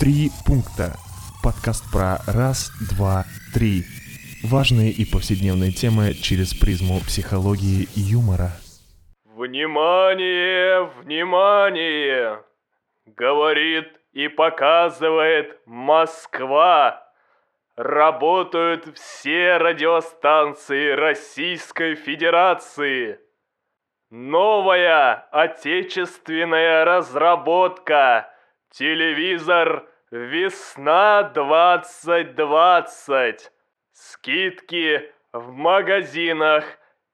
Три пункта. Подкаст про раз, два, три. Важные и повседневные темы через призму психологии и юмора. Внимание, внимание! Говорит и показывает Москва. Работают все радиостанции Российской Федерации. Новая отечественная разработка. Телевизор «Весна 2020». Скидки в магазинах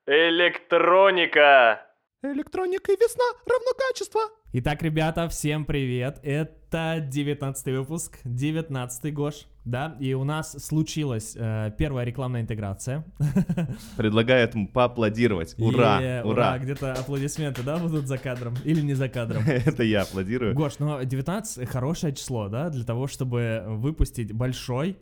«Электроника». Электроника и весна равно качество. Итак, ребята, всем привет. Это 19 выпуск, 19 Гош, да, и у нас случилась э, первая рекламная интеграция. Предлагаю этому поаплодировать. Ура, Е, ура. Где-то аплодисменты, да, будут за кадром или не за кадром. Это я аплодирую. Гош, ну 19 хорошее число, да, для того, чтобы выпустить большой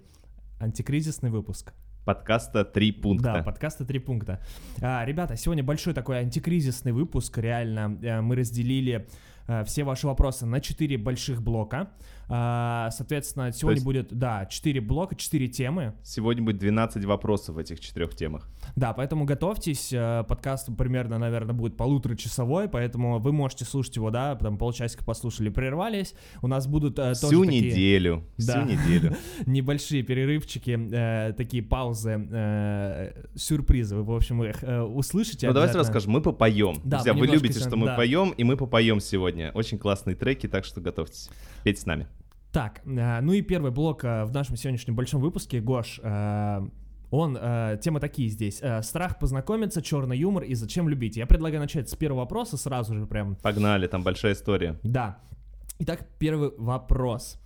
антикризисный выпуск. Подкаста «Три Да, пункта». подкаста «Три пункта». А, ребята, сегодня большой такой антикризисный выпуск, реально. Э, Мы разделили э, все ваши вопросы на четыре больших блока. А, Соответственно, сегодня есть- будет, да, четыре блока, четыре темы. Сегодня будет 12 вопросов в этих четырех темах. Да, поэтому готовьтесь. э, Подкаст примерно, наверное, будет полуторачасовой, поэтому вы можете слушать его, да, там полчасика послушали, прервались. У нас будут э, тоже Всю такие неделю. Да. Всю неделю. небольшие перерывчики, э, такие паузы, э, сюрпризы. Вы, в общем, их э, услышите. Ну давайте расскажем. Мы попоем. Да, Друзья, вы любите, что мы да. поем, и мы попоем сегодня. Очень классные треки, так что готовьтесь. Пейте с нами. Так, э, ну и первый блок э, в нашем сегодняшнем большом выпуске, Гош, э, он, э, темы такие здесь. Э, Страх познакомиться, черный юмор и зачем любить. Я предлагаю начать с первого вопроса сразу же прям. Погнали, там большая история. Да. Итак, первый вопрос.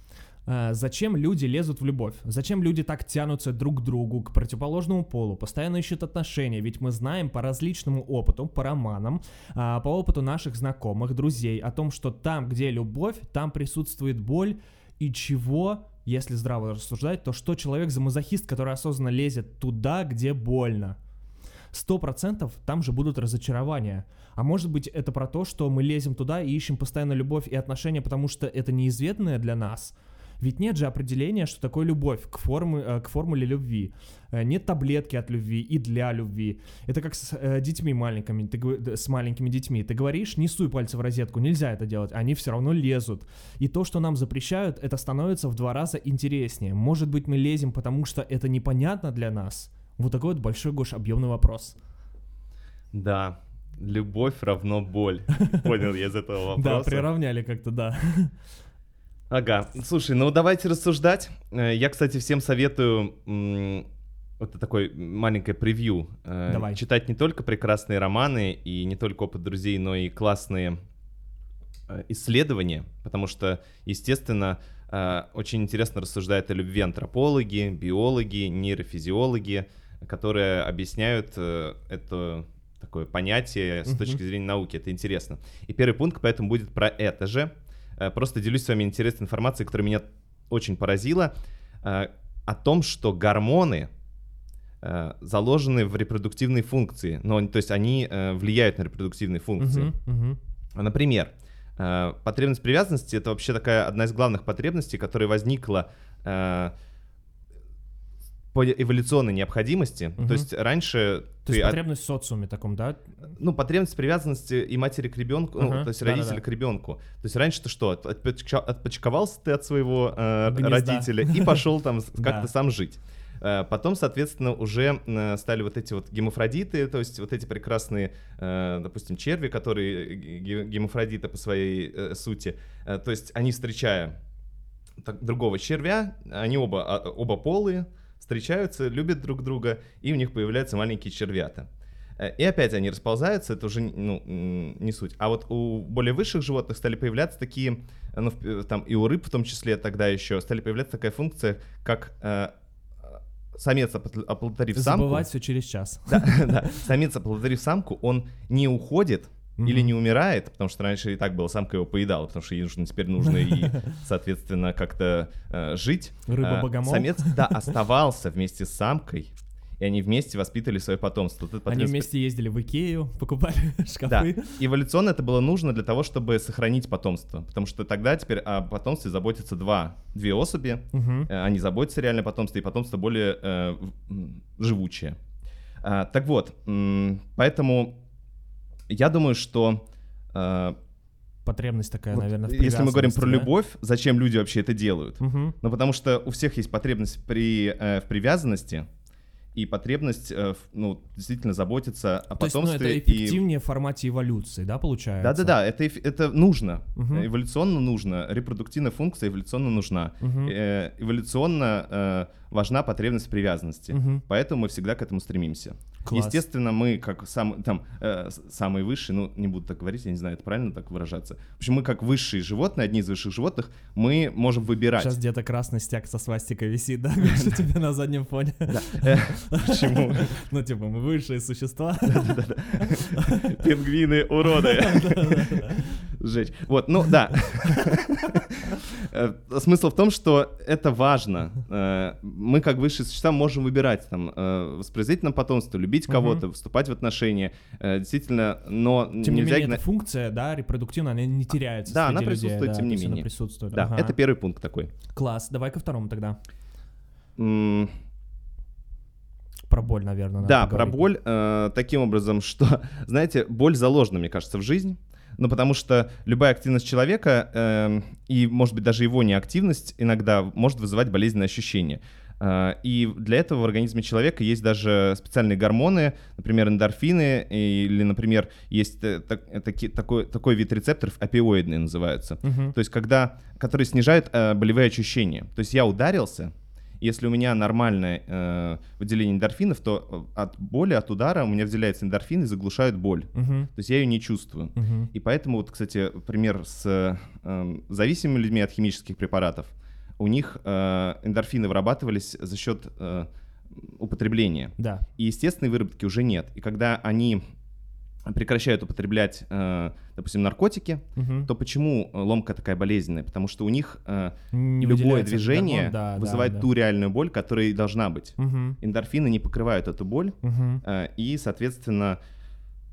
Э, Зачем люди лезут в любовь? Зачем люди так тянутся друг к другу, к противоположному полу, постоянно ищут отношения? Ведь мы знаем по различному опыту, по романам, по опыту наших знакомых, друзей, о том, что там, где любовь, там присутствует боль, и чего, если здраво рассуждать, то что человек за мазохист, который осознанно лезет туда, где больно? Сто процентов там же будут разочарования. А может быть это про то, что мы лезем туда и ищем постоянно любовь и отношения, потому что это неизведанное для нас? Ведь нет же определения, что такое любовь к, формы, э, к формуле любви. Э, Нет таблетки от любви и для любви. Это как с э, детьми маленькими, ты, с маленькими детьми. Ты говоришь, не суй пальцы в розетку, нельзя это делать. Они все равно лезут. И то, что нам запрещают, это становится в два раза интереснее. Может быть, мы лезем, потому что это непонятно для нас. Вот такой вот большой, Гош, объемный вопрос. Да, любовь равно боль. Понял я из этого Да, вопроса. приравняли как-то, да. Ага, слушай, ну давайте рассуждать. Э, Я, кстати, всем советую вот это такое маленькое превью. э, Давай. Читать не только прекрасные романы и не только опыт друзей, но и классные э, исследования, потому что, естественно, очень интересно рассуждают о любви антропологи, биологи, нейрофизиологи, которые объясняют это такое понятие с точки зрения науки. Это интересно. И первый пункт поэтому будет про это же. Э, Просто делюсь с вами интересной информацией, которая меня очень поразила, э, о том, что гормоны э, заложены в репродуктивные функции. Но, то есть они влияют на репродуктивные функции. Мгм, мгм. Например, потребность привязанности это вообще такая одна из главных потребностей, которая возникла по эволюционной необходимости. Мгм. То есть раньше То ты есть от- потребность в социуме таком, да? ну, потребность привязанности и матери к ребенку, ну, Ага, то есть да-да-да. родителя к ребенку. То есть раньше ты что, от- отпочковался ты от своего э, Гнезда. родителя и пошел там Да. как-то сам жить. Э, Потом, соответственно, уже э, стали вот эти вот гемофродиты, то есть вот эти прекрасные, э, допустим, черви, которые ге- гемофродиты по своей сути. То есть они, встречая другого червя, они оба, а, оба полые, встречаются, любят друг друга, и у них появляются маленькие червята. Э, И опять они расползаются, это уже ну, не суть. А вот у более высших животных стали появляться такие, э, ну, э, там и у рыб в том числе тогда еще, стали появляться такая функция, как э, самец, опл- оплодотворив самку, Забывать все через час. да, да, самец, оплодотворив самку, он не уходит или Мгм. не умирает, потому что раньше и так было, самка его поедала, потому что ей нужно, теперь нужно и, соответственно, как-то э, жить. Рыба-богомол? А, Самец, да, оставался вместе с самкой и они вместе воспитывали свое потомство. Вот это Они вместе ездили в Икею, покупали Да, шкафы. эволюционно это было нужно для того, чтобы сохранить потомство, потому что тогда теперь о потомстве заботятся два, две особи. Э, они заботятся реально о потомстве, и потомство более э, живучее. А, так вот, поэтому я думаю, что э, Потребность такая, вот наверное, в если мы говорим про да? любовь, зачем люди вообще это делают? Мгм. Ну, потому что у всех есть потребность при, э, в привязанности и потребность, э, ну, действительно заботиться о То есть, ну, потомстве. это и... эффективнее в формате эволюции, да, получается? Да-да-да, это, это нужно. Мгм. Эволюционно нужно. Репродуктивная функция эволюционно нужна. Мгм. Э, эволюционно э, важна потребность в привязанности. Мгм. Поэтому мы всегда к этому стремимся. Класс. Естественно, мы как сам, там, э, самые высшие, ну, не буду так говорить, я не знаю, это правильно так выражаться. В общем, мы как высшие животные, одни из высших животных, мы можем выбирать. Сейчас где-то красный стяг со свастикой висит, да, у тебя на заднем фоне? Э, Почему? Ну, типа, мы высшие существа. Пингвины уроды. Сжечь. Вот, ну да. Э, Смысл в том, что это важно. Э, Мы, как высшие существа, можем выбирать, там, э, воспроизводить нам потомство, любить кого-то, вступать в отношения. Действительно, но Тем не менее, эта функция, да, репродуктивная, она не теряется Да, она присутствует, тем не есть она менее. присутствует. Да, это первый пункт такой. Класс, давай ко второму тогда. Про боль, наверное, Да, про боль таким образом, что, знаете, боль заложена, мне кажется, в жизнь. Ну, потому что любая активность человека, эм, и, может быть, даже его неактивность иногда может вызывать болезненные ощущения. Э, И для этого в организме человека есть даже специальные гормоны, например, эндорфины, или, например, есть э, так- э, таки- такой, такой вид рецепторов, опиоидные называются. Мгм. То есть, когда, которые снижают э, болевые ощущения. То есть я ударился, если у меня нормальное э, выделение эндорфинов, то э, от боли, от удара у меня выделяются эндорфины и заглушают боль. Мгм. То есть я ее не чувствую. Мгм. И поэтому, вот, кстати, пример с э, зависимыми людьми от химических препаратов. У них э, эндорфины вырабатывались за счет э, употребления. Да. И естественной выработки уже нет. И когда они прекращают употреблять, э, допустим, наркотики, Мгм. то почему э, ломка такая болезненная? Потому что у них э, Не любое движение гормон, да, да, вызывает да. ту реальную боль, которая и должна быть. Мгм. Эндорфины не покрывают эту боль, э, и, соответственно,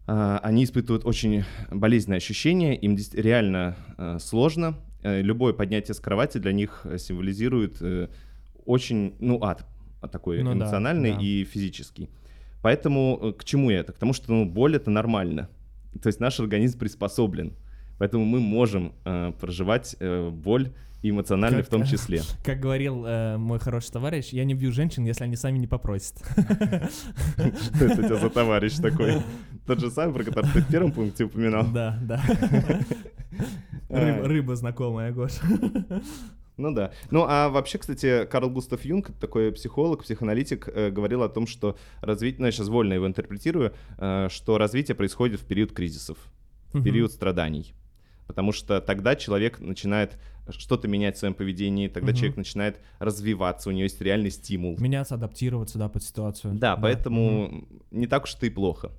э, они испытывают очень болезненные ощущения, им реально э, сложно. Э, Любое поднятие с кровати для них символизирует э, очень, ну, ад такой Ну да, эмоциональный да. и физический. Поэтому э, к чему я это? К тому, что ну, боль это нормально. То есть наш организм приспособлен. Поэтому мы можем э, проживать э, боль и эмоционально Как- в том числе. Как говорил э, мой хороший товарищ, я не бью женщин, если они сами не попросят. Что это у тебя за товарищ такой? Тот же самый, про который ты в первом пункте упоминал? Да, да. Рыба, рыба знакомая, Гоша. Ну да. Ну а вообще, кстати, Карл Густав Юнг, такой психолог, психоаналитик, э, говорил о том, что развитие, ну я сейчас вольно его интерпретирую, э, что развитие происходит в период кризисов, в период страданий. Потому что тогда человек начинает что-то менять в своем поведении, тогда Мгм. человек начинает развиваться, у него есть реальный стимул. Меняться, адаптироваться, да, под ситуацию. Да, Мгм. поэтому не так уж и плохо.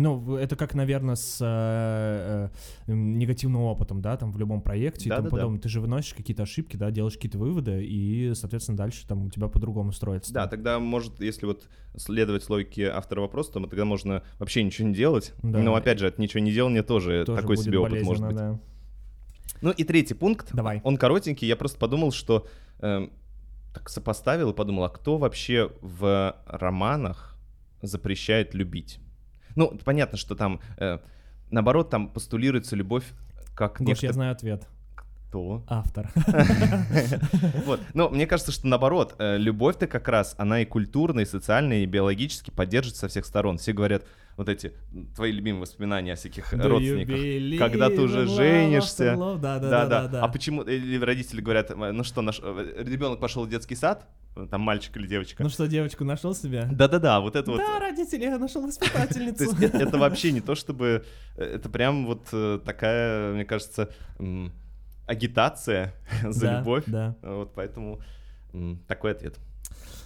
Ну, это как, наверное, с э, э, негативным опытом, да, там в любом проекте и тому Да-да-да. подобное. Ты же выносишь какие-то ошибки, да, делаешь какие-то выводы, и, соответственно, дальше там у тебя по-другому строится. Да, тогда может, если вот следовать логике автора вопроса, то тогда можно вообще ничего не делать. Да. Но опять же, это ничего не делание тоже, Тоже такой себе опыт может быть. да. Ну и третий пункт. Давай. Он коротенький. Я просто подумал, что эм, так сопоставил и подумал, а кто вообще в романах запрещает любить? Ну, понятно, что там, э, наоборот, там постулируется любовь как Гош, нечто... я знаю ответ. Кто? Автор. Вот. Но мне кажется, что наоборот, э, любовь-то как раз, она и культурно, и социально, и биологически поддерживает со всех сторон. Все говорят, вот эти твои любимые воспоминания о всяких Do родственниках. Когда ты уже love женишься. after love? Да, да, да, да, да. А почему или родители говорят, э, ну что, наш ребенок пошел в детский сад, э, там мальчик или девочка. Ну что, девочку нашел себе? Да-да-да, вот это вот. Да, родители, я нашел То воспитательницу. есть э- это вообще не то, чтобы... э, Это прям вот э, такая, мне кажется, агитация за Да, любовь. Да. Вот поэтому такой ответ.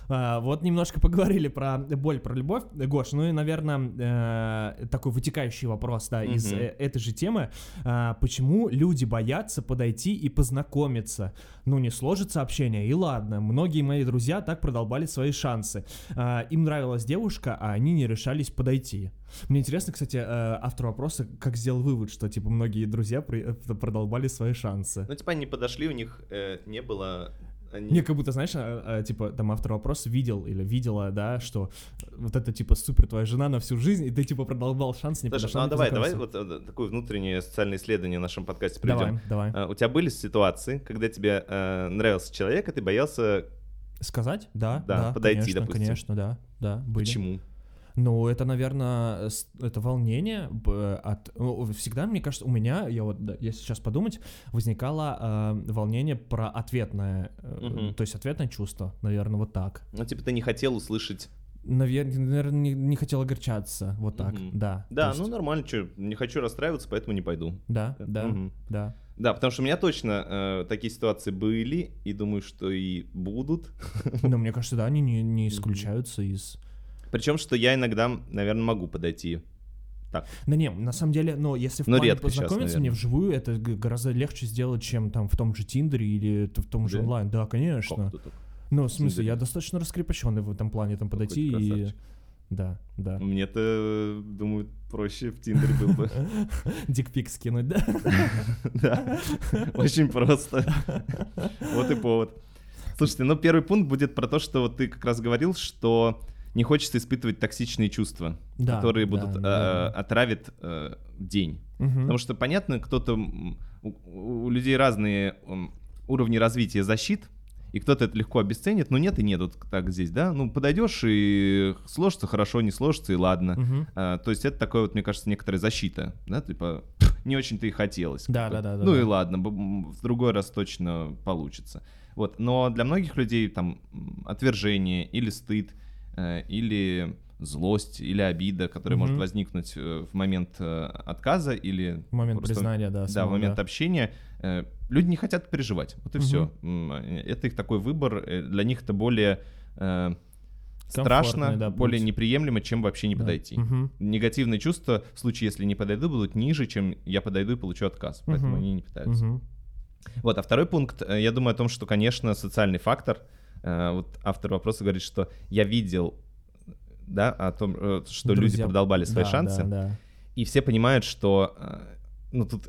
А, вот немножко поговорили про боль, про любовь. Гош, ну и, наверное, э, такой вытекающий вопрос, да, из э, этой же темы. А, почему люди боятся подойти и познакомиться? Ну, не сложится общение, и ладно. Многие мои друзья так продолбали свои шансы. А, им нравилась девушка, а они не решались подойти. Мне интересно, кстати, э, автор вопроса, как сделал вывод, что, типа, многие друзья продолбали свои шансы. Ну, типа, они подошли, у них э, не было... они- Не, как будто, знаешь, а, а, типа, там автор вопрос видел или видела, да, что вот это, типа, супер твоя жена на всю жизнь, и ты, типа, продолбал шанс, не Слушай, ну а давай, давай вот э, такое внутреннее социальное исследование в нашем подкасте проведем. Давай, давай. А, У тебя были ситуации, когда тебе э, нравился человек, а ты боялся... Сказать? Да, Да, да, подойти, конечно, допустим. конечно, да, да, были. Почему? Ну, это, наверное, это волнение от... ну, Всегда, мне кажется, у меня, я вот, да, если сейчас подумать, возникало э, волнение про ответное, э, Мгм. то есть ответное чувство, наверное, вот так. Ну, типа, ты не хотел услышать... Наверное, не, не хотел огорчаться, вот так, Мгм. да. Да, то ну есть- нормально, что, не хочу расстраиваться, поэтому не пойду. Да, да, Мгм. да. Да, потому что у меня точно э, такие ситуации были, и думаю, что и будут. Но мне кажется, да, они не, не исключаются из... Причем, что я иногда, наверное, могу подойти. Так, Да не, на самом деле, ну, если в Но плане редко щас, познакомиться, мне наверное. вживую это гораздо легче сделать, чем там в том же Тиндере или в том же Да? онлайн. Да, конечно. Ну, в смысле, я достаточно раскрепощенный в этом плане, там подойти и... Да, да. Мне-то, думаю, проще в Тиндере был бы. Дикпик скинуть, да? Да, очень просто. Вот и повод. Слушайте, ну первый пункт будет про то, что вот ты как раз говорил, что не хочется испытывать токсичные чувства, Да, которые будут да, э, да. отравят э, день. Мгм. Потому что, понятно, кто-то... У, у людей разные уровни развития защит, и кто-то это легко обесценит, но нет и нет, вот так здесь, да? Ну, подойдешь и сложится хорошо, не сложится, и ладно. Мгм. А, то есть это такое вот, мне кажется, некоторая защита, да, типа не очень-то и хотелось. Да, да, да, да, Ну да. и ладно, в другой раз точно получится. Вот, но для многих людей там отвержение или стыд, или злость, или обида, которая может Мгм. возникнуть э, в момент э, отказа или В момент просто- признания, да. да, в момент да. общения э, люди не хотят переживать. Вот и Мгм. все. Это их такой выбор. э, Для них это более э, страшно, да, более путь. неприемлемо, чем вообще не Да. подойти. Мгм. Негативные чувства в случае, если не подойду, будут ниже, чем я подойду и получу отказ. Поэтому Мгм. они не пытаются. Мгм. Вот, а второй пункт, э, я думаю о том, что, конечно, социальный фактор. Э, Вот автор вопроса говорит, что я видел, да, о том, э, что люди Друзья- продолбали свои да, шансы. Да, да. И все понимают, что, э, ну, тут,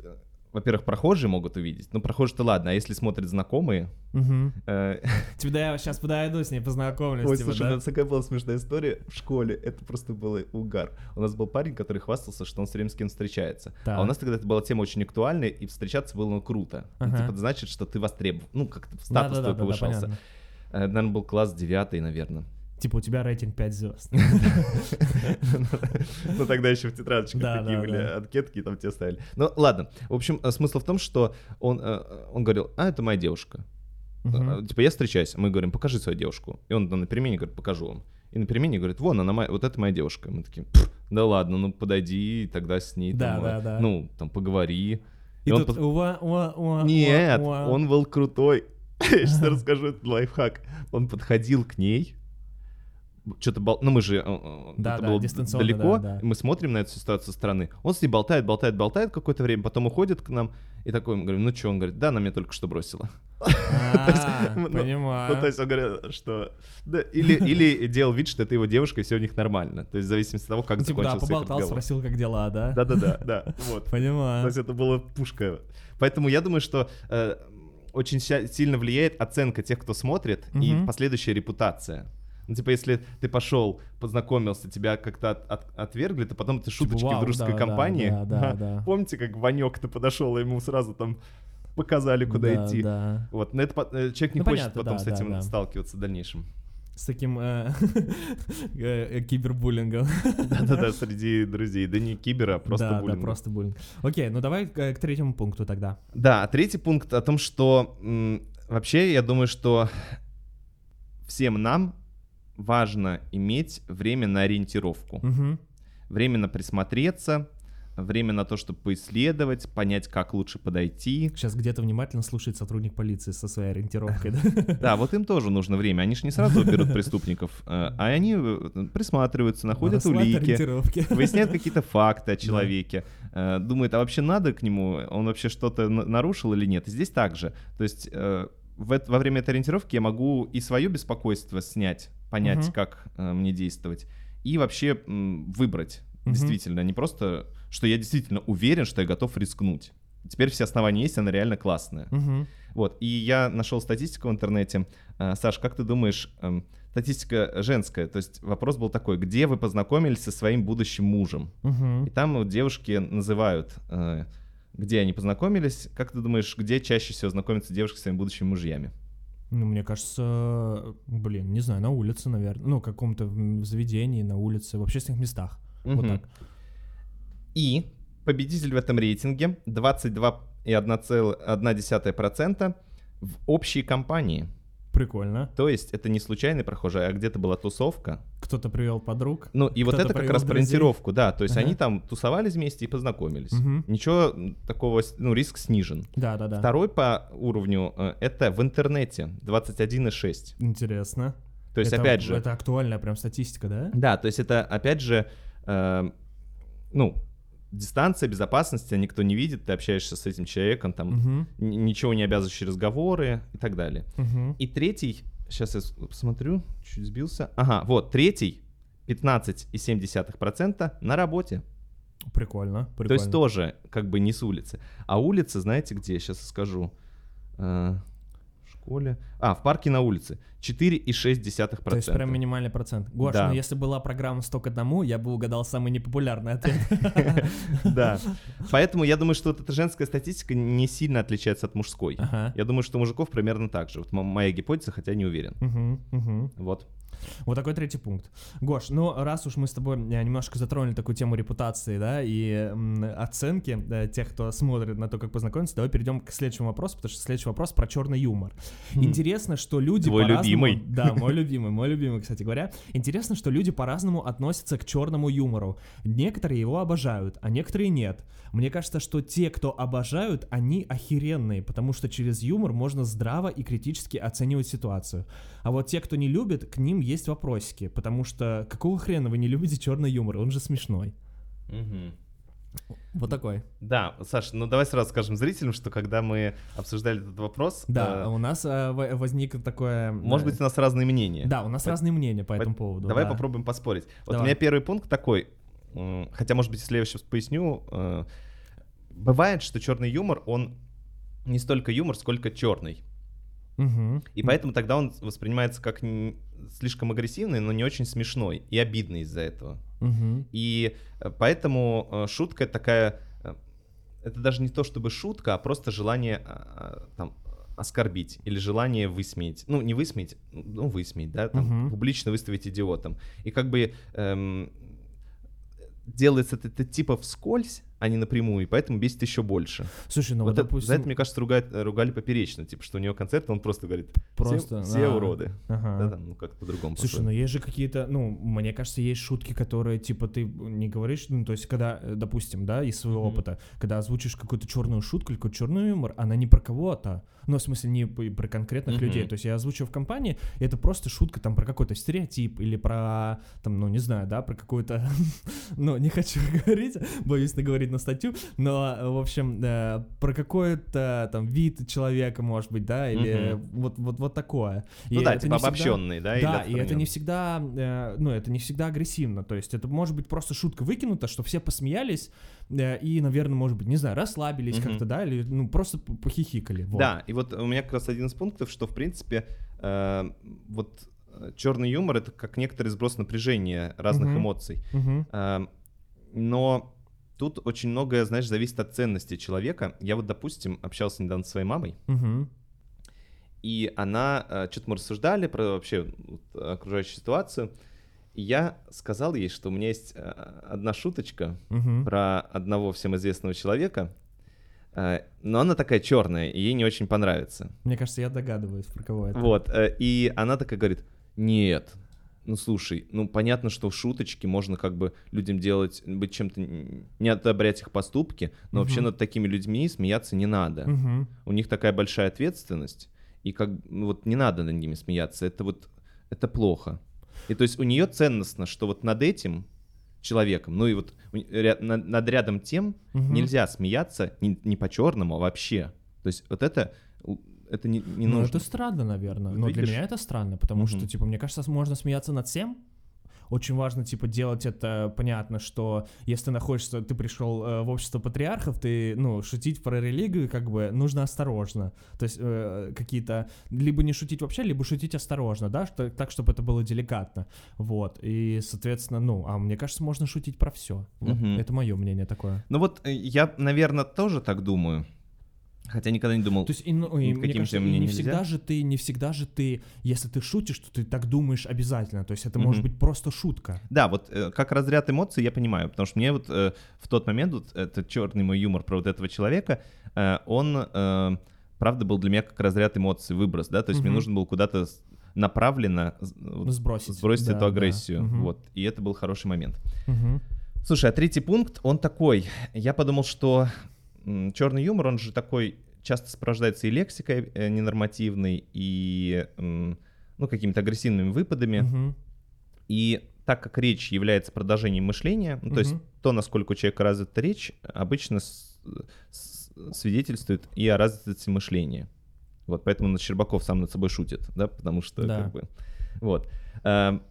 во-первых, прохожие могут увидеть. Ну, прохожие-то ладно, а если смотрят знакомые... Мгм. э, Типа, да я сейчас подойду с ней, познакомлюсь. Ой, типа, слушай, у да? нас такая была смешная история в школе. Это просто был угар. У нас был парень, который хвастался, что он с кем с кем встречается. Так. А у нас тогда это была тема очень актуальной, и встречаться было ну, круто. Ну, типа, значит, что ты востребован. Ну, как-то статус твой повышался. понятно. Э, Наверное, был класс девятый, наверное. Типа, у тебя рейтинг 5 звезд. Ну, тогда еще в тетрадочках такие были, анкетки там те ставили. Ну, ладно. В общем, э, смысл в том, что он, э, он говорил, а, это моя девушка. Типа, я встречаюсь, мы говорим, покажи свою девушку. И он на перемене говорит, покажу вам. И на перемене говорит, вон она, моя, вот это моя девушка. Мы такие, «Пф, да ладно, ну подойди, и тогда с ней Да, там, да, да. ну, там, поговори. И он тут пос- уа, уа, уа, Нет, уа, уа. он был крутой. Я сейчас расскажу этот лайфхак. Он подходил к ней, что-то бол... Ну, мы же... э, э, Да, это да, было дистанционно, далеко, да, да. мы смотрим на эту ситуацию со стороны. Он с ней болтает, болтает, болтает какое-то время, потом уходит к нам, и такой, мы говорим, ну что? Он говорит, да, она меня только что бросила. А, Ну, Понимаю. Ну, то есть он говорит, что... Да, или, или делал вид, что это его девушка, и все у них нормально. То есть в зависимости от того, как Ну, Типа, да, закончился их поболтал, разговор. спросил, как дела, да? Да-да-да, да, вот. То Понимаю. есть это была пушка. Поэтому я думаю, что э, очень сильно влияет оценка тех, кто смотрит, и Мгм. последующая репутация. Ну, типа, если ты пошел, познакомился, тебя как-то от- от- отвергли, то потом ты шуточки Типа, вау, в дружеской да, компании. да, да, Ага. да. Помните, как Ванек-то подошел, и ему сразу там показали, куда Да, идти. Да. Вот, но это э, человек не Ну, хочет понятно, потом да, с да, этим да. сталкиваться в дальнейшем. С таким э, э, кибербуллингом. Да-да-да, среди друзей. Да не кибера, а просто да, буллинг. да, просто буллинг. Окей, ну давай э, к третьему пункту тогда. Да, третий пункт о том, что м, вообще я думаю, что всем нам важно иметь время на ориентировку, Мгм. время на присмотреться, время на то, чтобы поисследовать, понять, как лучше подойти. Сейчас где-то внимательно слушает сотрудник полиции со своей ориентировкой, да? Да, вот им тоже нужно время. Они же не сразу берут преступников, э, а они э, присматриваются, находят улики, выясняют какие-то факты о человеке, э, думают, а вообще надо к нему, он вообще что-то на- нарушил или нет. Здесь также. То есть в во время этой ориентировки я могу и свое беспокойство снять, понять, Мгм. как э, мне действовать, и вообще м, выбрать Мгм. действительно, не просто, что я действительно уверен, что я готов рискнуть. Теперь все основания есть, она реально классная. Мгм. Вот, и я нашел статистику в интернете. А, Саш, как ты думаешь, эм, статистика женская, то есть вопрос был такой, где вы познакомились со своим будущим мужем? Мгм. И там вот девушки называют, э, где они познакомились. Как ты думаешь, где чаще всего знакомятся девушки со своими будущими мужьями? Ну, мне кажется, блин, не знаю, на улице, наверное. Ну, в каком-то заведении, на улице, в общественных местах. Вот Мгм. так. И победитель в этом рейтинге 22,1% в общей компании. Прикольно. То есть это не случайный прохожий, а где-то была тусовка, Кто-то привел подруг. Ну, и вот это как раз про друзей. да. То есть Ага. они там тусовались вместе и познакомились. Мгм. Ничего такого, ну, риск снижен. Да, да, да. Второй по уровню э, это в интернете 21,6. Интересно. То есть, Это- опять же, Это актуальная прям статистика, да? да, то есть это, опять же, э, ну, дистанция, безопасность, тебя никто не видит, ты общаешься с этим человеком, там, н- ничего не обязывающие разговоры и так далее. Мгм. И третий, сейчас я посмотрю, чуть сбился. Ага, вот, третий, 15,7% на работе. Прикольно, прикольно. То есть тоже как бы не с улицы. А улица, знаете где, сейчас скажу. Э, школе. А, в парке на улице. 4,6%. То есть прям минимальный процент. Гош, Да. ну если была программа «100 к одному», я бы угадал самый непопулярный ответ. Да. Поэтому я думаю, что эта женская статистика не сильно отличается от мужской. Я думаю, что мужиков примерно так же. Вот моя гипотеза, хотя не уверен. Вот. Вот такой третий пункт. Гош, ну раз уж мы с тобой э, немножко затронули такую тему репутации, да, и м, оценки э, тех, кто смотрит на то, как познакомиться, давай перейдем к следующему вопросу, потому что следующий вопрос про черный юмор. Интересно, что люди. Твой любимый. Да, мой любимый, мой любимый, кстати говоря. Интересно, что люди по-разному относятся к черному юмору. Некоторые его обожают, а некоторые нет. Мне кажется, что те, кто обожают, они охеренные, потому что через юмор можно здраво и критически оценивать ситуацию. А вот те, кто не любит, к ним есть вопросики, потому что какого хрена вы не любите черный юмор? Он же смешной. Вот такой. Да, Саша, ну давай сразу скажем зрителям, что когда мы обсуждали этот вопрос, Да, э, у нас э, в- возник такое... может э, быть, у нас разные мнения. Да, у нас По- разные мнения по По- этому поводу. Давай да. попробуем поспорить. Вот Давай. у меня первый пункт такой, хотя, может быть, если я сейчас поясню, э, бывает, что черный юмор, он не столько юмор, сколько черный. Мгм. И поэтому тогда он воспринимается как слишком агрессивный, но не очень смешной и обидный из-за этого. Мгм. И э, поэтому э, шутка такая, э, это даже не то чтобы шутка, а просто желание там оскорбить или желание высмеять. Ну, не высмеять, ну, высмеять, да, там, Мгм. публично выставить идиотом. И как бы эм, делается это, это типа вскользь, а не напрямую, и поэтому бесит еще больше. Слушай, ну вот вот, это- допустим... за это, мне кажется, ругают, э, ругали поперечно, типа, что у него концерт, он просто говорит, «Все- Просто, все, да. уроды. Ага. Да, там, ну, как по-другому. Слушай, ну есть же какие-то, ну, мне кажется, есть шутки, которые, типа, ты не говоришь, ну, то есть, когда, э, допустим, да, из своего Мгм. опыта, когда озвучишь какую-то черную шутку или какой-то черный юмор, она не про кого-то, ну, в смысле, не про конкретных Мгм. людей, то есть я озвучу в компании, это просто шутка там про какой-то стереотип или про, там, ну, не знаю, да, про какую-то, ну, не хочу говорить, боюсь наговорить на статью, но, в общем, э, про какой-то там вид человека, может быть, да, или вот, вот, вот такое. Ну И да, типа не всегда- обобщенный, да? да, и это не всегда, э, ну, это не всегда агрессивно. То есть это может быть просто шутка выкинута, что все посмеялись э, и, наверное, может быть, не знаю, расслабились Мгм. как-то, да, или ну просто похихикали. Вот. Да, и вот у меня как раз один из пунктов, что в принципе э, вот черный юмор это как некоторый сброс напряжения разных Мгм. эмоций. Мгм. Э, но тут очень многое, знаешь, зависит от ценности человека. Я вот, допустим, общался недавно со своей мамой, Мгм. и она, что-то мы рассуждали про вообще вот, окружающую ситуацию, и я сказал ей, что у меня есть э, одна шуточка Мгм. про одного всем известного человека, э, но она такая черная, и ей не очень понравится. Мне кажется, я догадываюсь, про кого это. Вот, э, и она такая говорит, нет, ну слушай, ну понятно, что в шуточке можно как бы людям делать, быть чем-то, не одобрять их поступки, но вообще Мгм. над такими людьми смеяться не надо. Мгм. У них такая большая ответственность, и как ну, вот не надо над ними смеяться, это вот, это плохо. И то есть у нее ценностно, что вот над этим человеком, ну и вот ря- над, рядом тем Мгм. нельзя смеяться не, не по-черному, а вообще. То есть вот это, это не, не ну, нужно. это странно, наверное. Вот Но для видишь? меня это странно, потому что, Мгм. типа, мне кажется, можно смеяться над всем. Очень важно, типа, делать это понятно, что если ты находишься, ты пришел э, в общество патриархов, ты, ну, шутить про религию, как бы, нужно осторожно. То есть э, какие-то, либо не шутить вообще, либо шутить осторожно, да, что, так, чтобы это было деликатно. Вот, и, соответственно, ну, а мне кажется, можно шутить про все. Мгм. Это мое мнение такое. Ну вот э, я, наверное, тоже так думаю. Хотя никогда не думал. То есть, и, ну, и мне кажется, и не нельзя? всегда же ты, не всегда же ты, если ты шутишь, то ты так думаешь обязательно. То есть это может Мгм. быть просто шутка. Да, вот э, как разряд эмоций я понимаю, потому что мне вот э, в тот момент вот этот черный мой юмор про вот этого человека, э, он э, правда был для меня как разряд эмоций, выброс, да, то есть мне Мгм. нужно было куда-то направленно Сбросить. сбросить Да, эту да. агрессию, Мгм. вот, и это был хороший момент. Мгм. Слушай, а третий пункт, он такой. Я подумал, что черный юмор, он же такой часто сопровождается и лексикой э, ненормативной, и ну, какими-то агрессивными выпадами. Мгм. И так как речь является продолжением мышления, ну, то есть Мгм. то, насколько у человека развита речь, обычно с- с- свидетельствует и о развитости мышления. Вот поэтому Щербаков сам над собой шутит, да, потому что Да. как бы вот. Эм,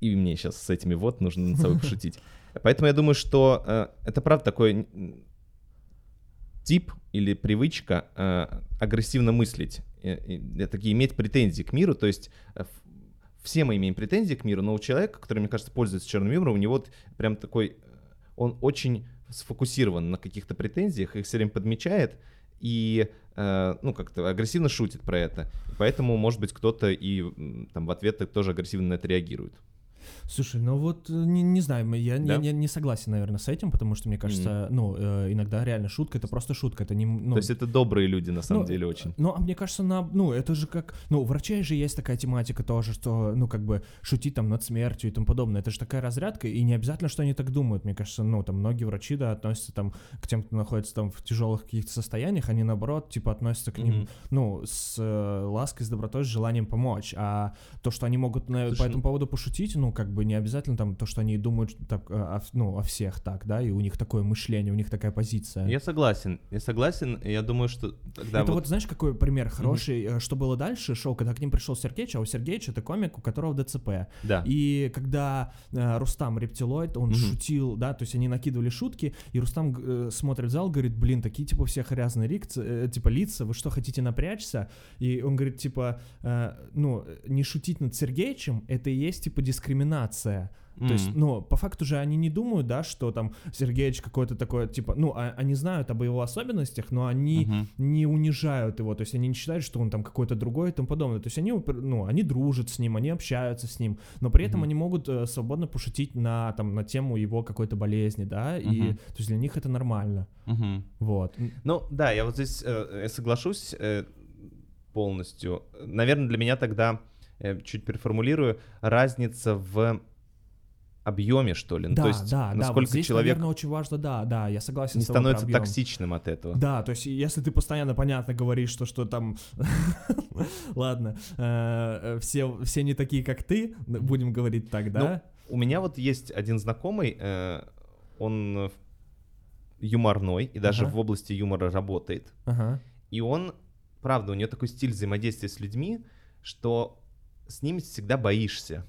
И мне сейчас с этими вот нужно над собой пошутить. Поэтому я думаю, что э, это правда такой м, тип или привычка э, агрессивно мыслить, э, э, такие иметь претензии к миру, то есть э, все мы имеем претензии к миру, но у человека, который, мне кажется, пользуется черным юмором, у него вот прям такой, э, он очень сфокусирован на каких-то претензиях, их все время подмечает и, э, ну, как-то агрессивно шутит про это. Поэтому, может быть, кто-то и там в ответ тоже агрессивно на это реагирует. Слушай, ну вот, э, не, не знаю, я не, Да? не, не согласен, наверное, с этим, потому что, мне кажется, ну, э, иногда реально шутка — это просто шутка, это не... Ну, То есть это добрые люди, на самом Ну, деле, очень. Ну, а мне кажется, на, ну, это же как, ну, у врачей же есть такая тематика тоже, что, ну, как бы шутить там над смертью и тому подобное. Это же такая разрядка, и не обязательно, что они так думают. Мне кажется, ну, там многие врачи, да, относятся там к тем, кто находится там в тяжелых каких-то состояниях, они наоборот, типа, относятся к ним, Мгм. ну, с э, лаской, с добротой, с желанием помочь. А то, что они могут на- Слушай, по ну- этому поводу пошутить, ну, как бы не обязательно там то, что они думают так, э, о, ну, о всех так, да, и у них такое мышление, у них такая позиция. Я согласен, я согласен, я думаю, что тогда это вот... вот... знаешь, какой пример хороший, э, что было дальше, шоу, когда к ним пришел Сергеич, а у Сергеича это комик, у которого ДЦП. Да. И когда э, Рустам Рептилоид, он Мгм. шутил, да, то есть они накидывали шутки, и Рустам э, смотрит в зал, говорит, блин, такие типа все грязные рикцы, э, типа лица, вы что, хотите напрячься? И он говорит, типа, э, ну, не шутить над Сергеичем, это и есть типа дискриминация. То есть, ну, по факту же они не думают, да, что там Сергеич какой-то такой, типа, ну, а- они знают об его особенностях, но они Мгм. не унижают его, то есть они не считают, что он там какой-то другой и тому подобное. То есть они, ну, они дружат с ним, они общаются с ним, но при этом Мгм. они могут э, свободно пошутить на, там, на тему его какой-то болезни, да, и, Мгм. то есть для них это нормально, Мгм. вот. Ну, да, я вот здесь э, соглашусь э, полностью. Наверное, для меня тогда, чуть переформулирую, разница в объеме, что ли. Ну, да, то есть, да, да, насколько вот здесь, человек наверное, очень важно, да, да, я согласен не с тобой становится токсичным от этого. Да, то есть если ты постоянно, понятно, говоришь, что, что там... Ладно, э, э, все, все не такие, как ты, будем говорить так, да? У меня вот есть один знакомый, э, он э, юморной и даже Ага. в области юмора работает. Ага. И он, правда, у него такой стиль взаимодействия с людьми, что с ним всегда боишься.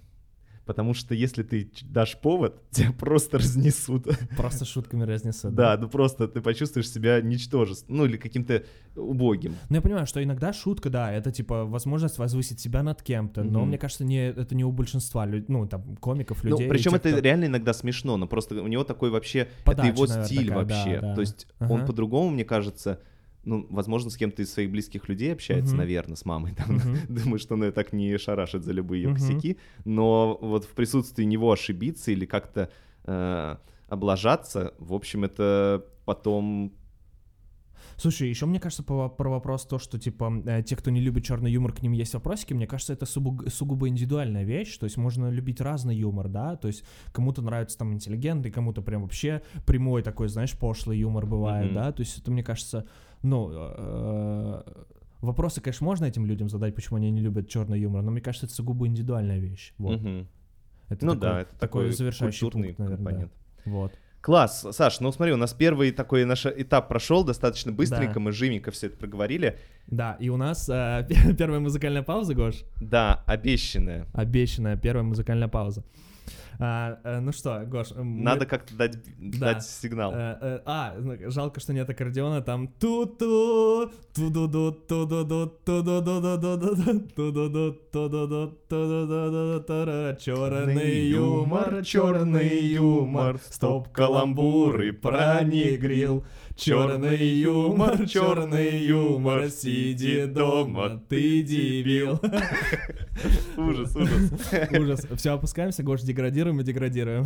Потому что если ты дашь повод, тебя просто разнесут. Просто шутками разнесут. Да, ну просто ты почувствуешь себя ничтожеством, ну или каким-то убогим. Ну, я понимаю, что иногда шутка, да, это типа возможность возвысить себя над кем-то, но мне кажется, не, это не у большинства людей, ну, там, комиков, Ну, людей. причем тех, это реально иногда смешно, но просто у него такой вообще, это его стиль вообще. То есть он по-другому, мне кажется, ну, возможно, с кем-то из своих близких людей общается, Мгм. наверное, с мамой. Там, Мгм. Думаю, что он ее так не шарашит за любые ее Мгм. косяки. Но вот в присутствии него ошибиться или как-то э, облажаться, в общем, это потом Слушай, еще мне кажется по- про вопрос то, что типа э, те, кто не любит черный юмор, к ним есть вопросики. Мне кажется, это сугубо, сугубо индивидуальная вещь. То есть можно любить разный юмор, да. То есть кому-то нравится там интеллигентный, кому-то прям вообще прямой такой, знаешь, пошлый юмор бывает, Мгм. да. То есть это мне кажется, ну э, вопросы, конечно, можно этим людям задать, почему они не любят черный юмор, но мне кажется, это сугубо индивидуальная вещь. Вот. Мгм. Это Ну такой- да, это такой завершающий культурный пункт, наверное. да. компонент. Вот. Класс, Саш, ну смотри, у нас первый такой наш этап прошел достаточно быстренько, Да. мы жименько все это проговорили. Да, и у нас э, первая музыкальная пауза, Гош. Да, обещанное. Обещанная первая музыкальная пауза. А, э, ну что, Гош, мы- Надо как-то дать, Да. дать сигнал. Э, э, а, ну, жалко, что нет аккордеона, там ту-ту, ту-ду-ду, ту-ду-ду, ту-ду-ду-ду-ду-ду, ту-ду-ду, ту-ду-ду, ту-ду-ду-ду-ду-ду, черный юмор, черный юмор, стоп каламбуры пронегрил. Черный юмор, черный юмор, сиди дома, ты дебил. Ужас, ужас. Ужас. Все, опускаемся, Гош, деградируем и деградируем.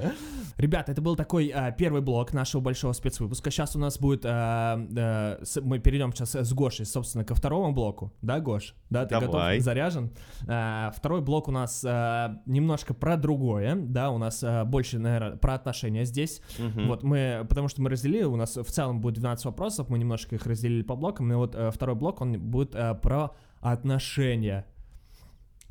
Ребята, это был такой а, первый блок нашего большого спецвыпуска. Сейчас у нас будет... а, а, с- мы перейдем сейчас с Гошей, собственно, ко второму блоку. Да, Гош? Да, ты Давай. готов? Заряжен? А, второй блок у нас а, немножко про другое. Да, у нас а, больше, наверное, про отношения здесь. Вот мы, потому что мы разделили, у нас в целом будет 12 вопросов, мы немножко их разделили по блокам, и вот э, второй блок, он будет э, про отношения.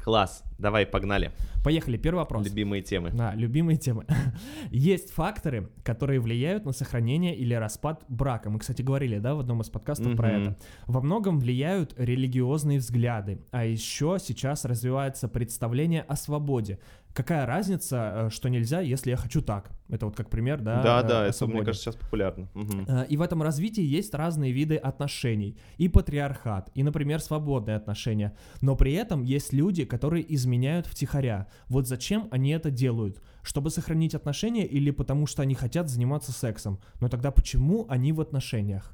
Класс, давай, погнали. Поехали, первый вопрос. Любимые темы. Да, любимые темы. Есть факторы, которые влияют на сохранение или распад брака. Мы, кстати, говорили, да, в одном из подкастов про это. Во многом влияют религиозные взгляды, а еще сейчас развивается представление о свободе. Какая разница, э, что нельзя, если я хочу так? Это вот как пример, да? Да, э, да, это, мне кажется, сейчас популярно. Э, И в этом развитии есть разные виды отношений. И патриархат, и, например, свободные отношения. Но при этом есть люди, которые изменяют втихаря. Вот зачем они это делают? Чтобы сохранить отношения или потому что они хотят заниматься сексом? Но тогда почему они в отношениях?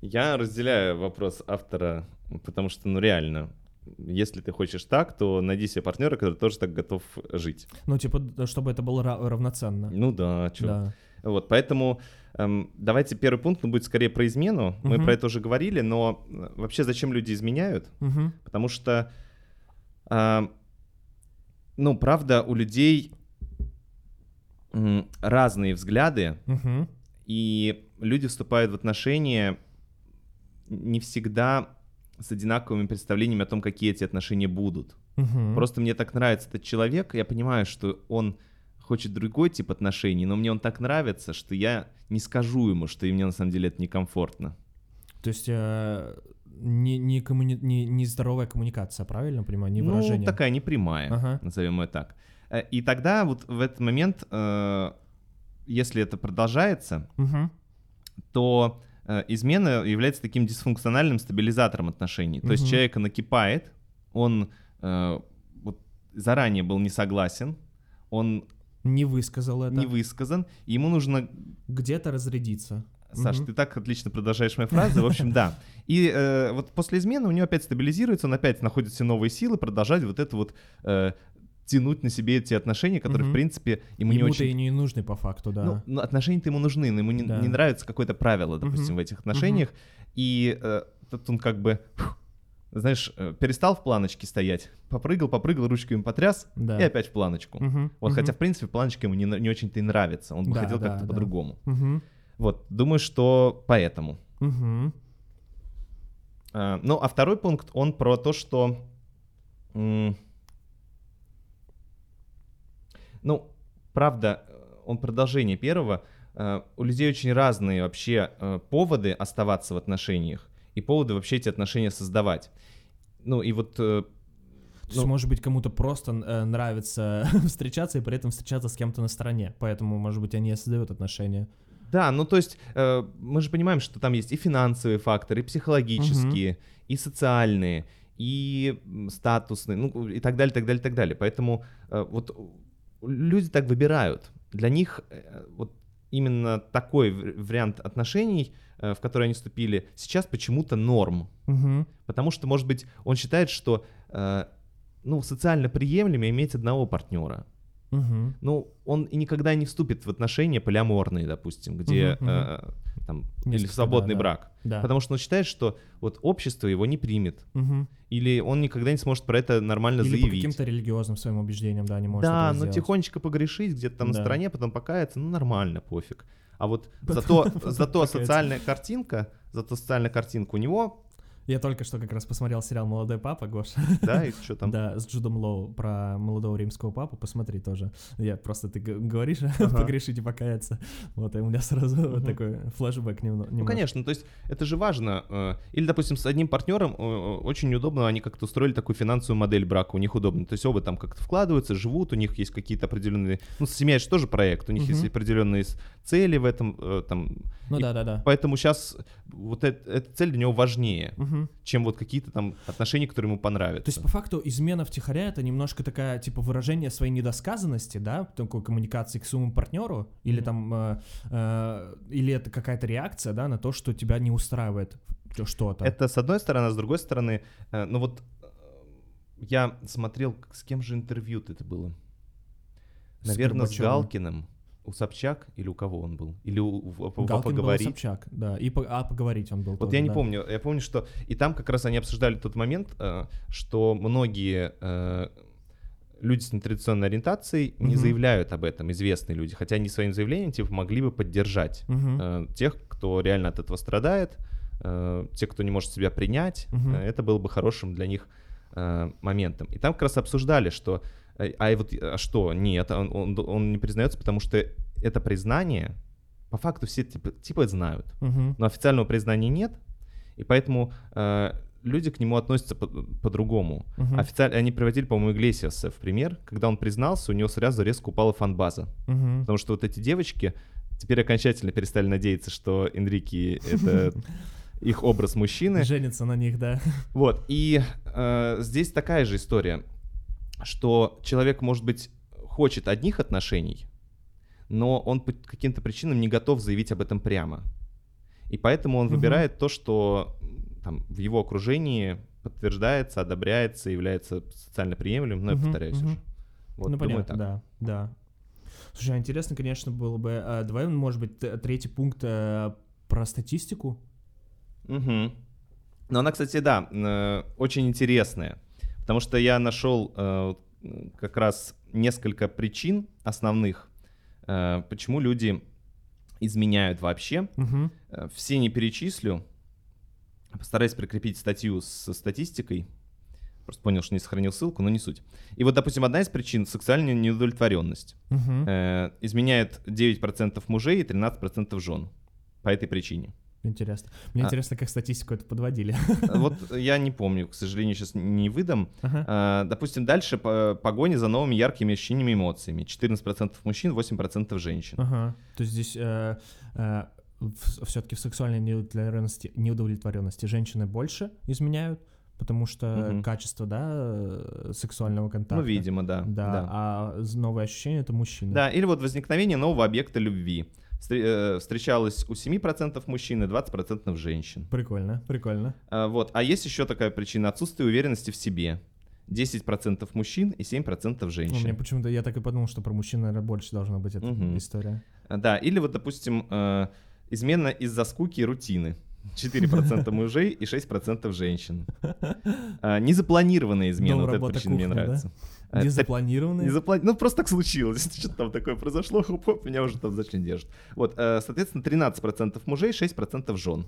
Я разделяю вопрос автора, потому что, ну реально, если ты хочешь так, то найди себе партнера, который тоже так готов жить. Ну, типа, чтобы это было ра- равноценно. Ну да, чё. Да. Вот, поэтому эм, давайте первый пункт, он будет скорее про измену. Мы Мгм. про это уже говорили, но э, вообще зачем люди изменяют? Мгм. Потому что, а, ну, правда, у людей м, разные взгляды, Мгм. и люди вступают в отношения не всегда с одинаковыми представлениями о том, какие эти отношения будут. Мгм. Просто мне так нравится этот человек, я понимаю, что он хочет другой тип отношений, но мне он так нравится, что я не скажу ему, что и мне на самом деле это некомфортно. То есть э, не, не, коммуни- не, не здоровая коммуникация, правильно понимаю? Не ну, выражение. такая непрямая, Ага. назовем ее так. Э, И тогда вот в этот момент, э, если это продолжается, Мгм. то измена является таким дисфункциональным стабилизатором отношений. То есть Мгм. человека накипает, он э, вот заранее был не согласен, он Не высказал это. не высказан, и ему нужно Где-то разрядиться. Саш, Мгм. ты так отлично продолжаешь мои фразы. В общем, да. И э, вот после измены у него опять стабилизируется, он опять находит все новые силы продолжать вот это вот э, тянуть на себе эти отношения, которые, Мгм. в принципе, ему не Ему-то очень... и не нужны по факту, да. Ну, отношения-то ему нужны, но ему не, Да. не нравится какое-то правило, допустим, Мгм. в этих отношениях. И э, тут он как бы, знаешь, э, перестал в планочке стоять, попрыгал, попрыгал, ручками потряс, Да. и опять в планочку. Мгм, Вот, мгм, хотя, в принципе, планочка ему не, не очень-то и нравится, он бы Да, хотел да, как-то да. по-другому. мгм, Вот, думаю, что поэтому. мгм. А, Ну, а второй пункт, он про то, что... м, Ну, правда, э, он продолжение первого. Э, У людей очень разные вообще э, поводы оставаться в отношениях и поводы вообще эти отношения создавать. Ну, и вот... То есть, ну, может быть, кому-то просто э, нравится встречаться и при этом встречаться с кем-то на стороне. Поэтому, может быть, они и создают отношения. Да, ну то есть э, мы же понимаем, что там есть и финансовые факторы, и психологические, и социальные, и статусные, ну и так далее, так далее, так далее. Поэтому э, вот люди так выбирают. Для них э, вот именно такой вариант отношений, э, в который они вступили, сейчас почему-то норм. Мгм. Потому что, может быть, он считает, что э, ну, социально приемлемо иметь одного партнера. Мгм. ну, он никогда не вступит в отношения полиаморные, допустим, где мгм. э, там, или свободный да, брак. Да. Потому что он считает, что вот общество его не примет. Мгм. Или он никогда не сможет про это нормально Или по заявить. каким-то религиозным своим убеждениям, да, не может Да, но сделать. тихонечко погрешить где-то там Да. на стороне, потом покаяться, ну нормально, пофиг. А вот зато, зато социальная картинка, зато социальная картинка у него, Я только что как раз посмотрел сериал «Молодой папа», Гош. да, и что там. Да, с Джудом Лоу про молодого римского папу, посмотри тоже. Я просто, ты говоришь, Ага. погрешить и покаяться. Вот, и у меня сразу вот такой флешбэк немного. Ну, конечно, то есть это же важно. э, Или, допустим, с одним партнером очень удобно, они как-то устроили такую финансовую модель брака, у них удобно. То есть оба там как-то вкладываются, живут, у них есть какие-то определенные... Ну, семья же тоже проект, у них есть Мгм. определенные цели в этом, э, там... Ну и да-да-да. Поэтому сейчас вот эт- эта цель для него важнее, Чем вот какие-то там отношения, которые ему понравятся. То есть, по факту, измена втихаря — это немножко такая, типа, выражение своей недосказанности, да, такой коммуникации к своему партнеру, или там, э, э, или это какая-то реакция, да, на то, что тебя не устраивает что-то. Это с одной стороны, а с другой стороны, э, ну вот э, я смотрел, с кем же интервью это было? С Наверное, с Горбачёвым. Галкиным. У Собчак или у кого он был? Или у, у- у- Галкин был поговорить? Собчак, да, и по- а поговорить он был Вот тоже, я не да. помню. Я помню, что и там как раз они обсуждали тот момент, э, что многие э, люди с нетрадиционной ориентацией не Мгм. заявляют об этом, известные люди, хотя они своим заявлением типа могли бы поддержать э, тех, кто реально от этого страдает, те, кто не может себя принять, э, это было бы хорошим для них моментом. И там как раз обсуждали, что а и вот а что, нет, он, он, он не признается, потому что это признание, по факту все типа, типа знают, Мгм. но официального признания нет, и поэтому э, люди к нему относятся по- по-другому. Мгм. Официально они приводили, по-моему, Иглесиаса в пример, когда он признался, у него сразу резко упала фан-база. Мгм. Потому что вот эти девочки теперь окончательно перестали надеяться, что Энрике это их образ мужчины. Женится на них, да. Вот. И э, здесь такая же история, что человек, может быть, хочет одних отношений, но он по каким-то причинам не готов заявить об этом прямо. И поэтому он Мгм. выбирает то, что там, в его окружении подтверждается, одобряется, является социально приемлемым. Но я Мгм, повторяюсь мгм. уже. Вот, ну, думаю, понятно, так. да, да. Слушай, а интересно, конечно, было бы... а, давай, может быть, третий пункт э, про статистику. Мгм. Но она, кстати, да, э, очень интересная, потому что я нашел э, как раз несколько причин основных, э, почему люди изменяют вообще. Э, Все не перечислю, постараюсь прикрепить статью со статистикой. Просто понял, что не сохранил ссылку, но не суть. И вот, допустим, одна из причин — сексуальная неудовлетворенность. Мгм. Э, Изменяет 9% мужей и 13% жен по этой причине. Интересно. Мне А. интересно, как статистику это подводили. Вот я не помню, к сожалению, сейчас не выдам. Ага. А, Допустим, дальше по- погони за новыми яркими ощущениями и эмоциями. 14% мужчин, 8% женщин. Ага. То есть здесь все-таки в сексуальной неудовлетворенности, неудовлетворенности женщины больше изменяют, потому что Мгм. качество, да, э, сексуального контакта. Ну, видимо, да. Да, да. а новые ощущения это мужчины. Да, или вот возникновение нового объекта любви. Э, Встречалось у 7% мужчин и 20% женщин. Прикольно, прикольно. А, Вот. А есть еще такая причина отсутствие уверенности в себе. 10% мужчин и 7% Ну, мне женщин. почему-то я так и подумал, что про мужчин, наверное, больше должна быть эта Мгм. история. А, Да, или вот, допустим, э, измена из-за скуки и рутины. 4% мужей и 6% женщин. А, Незапланированная измена, вот эта причина мне да? А, Незапланированные. Не запла- Ну, просто так случилось. Что-то там такое произошло, хоп-хоп, меня уже там зачем держат. Вот, э, соответственно, 13% мужей, 6% жен.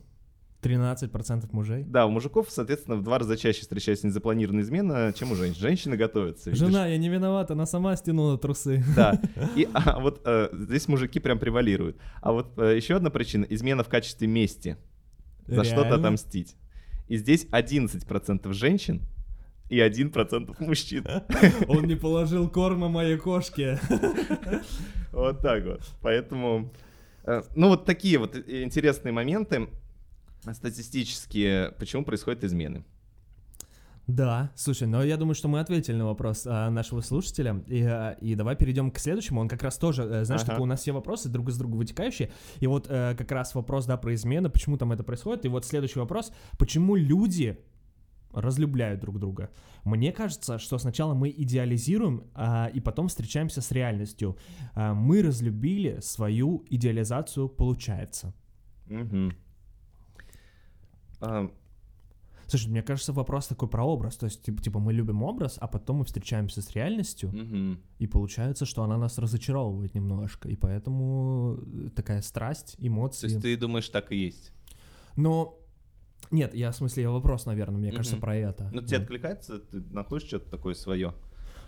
13% мужей. Да, у мужиков, соответственно, в два раза чаще встречается незапланированная измена, чем у женщин. Женщины готовятся. видишь? Жена, я не виновата, она сама стянула трусы. Да. И а, вот э, здесь мужики прям превалируют. А вот э, еще одна причина — измена в качестве мести. За что-то отомстить. И здесь 11% женщин и 1% мужчин. Он не положил корма моей кошке. Вот так вот. Поэтому, э, ну вот такие вот интересные моменты статистические, почему происходят измены. Да, слушай, но я думаю, что мы ответили на вопрос а, нашего слушателя. И, а, и давай перейдем к следующему. Он как раз тоже, э, знаешь, Ага. такой, у нас все вопросы друг из друга вытекающие. И вот э, как раз вопрос, да, про измены, почему там это происходит. И вот следующий вопрос, почему люди разлюбляют друг друга. Мне кажется, что сначала мы идеализируем, а, и потом встречаемся с реальностью. А, мы разлюбили свою идеализацию, получается. Мгм. А, Слушай, мне кажется, вопрос такой про образ. То есть, типа, типа, мы любим образ, а потом мы встречаемся с реальностью, мгм. и получается, что она нас разочаровывает немножко. И поэтому э, такая страсть, То эмоции. есть ты думаешь, так и есть? Но нет, я в смысле, я вопрос, наверное, мне кажется, Мгм. про это. Ну, тебе откликается? Ты находишь что-то такое свое?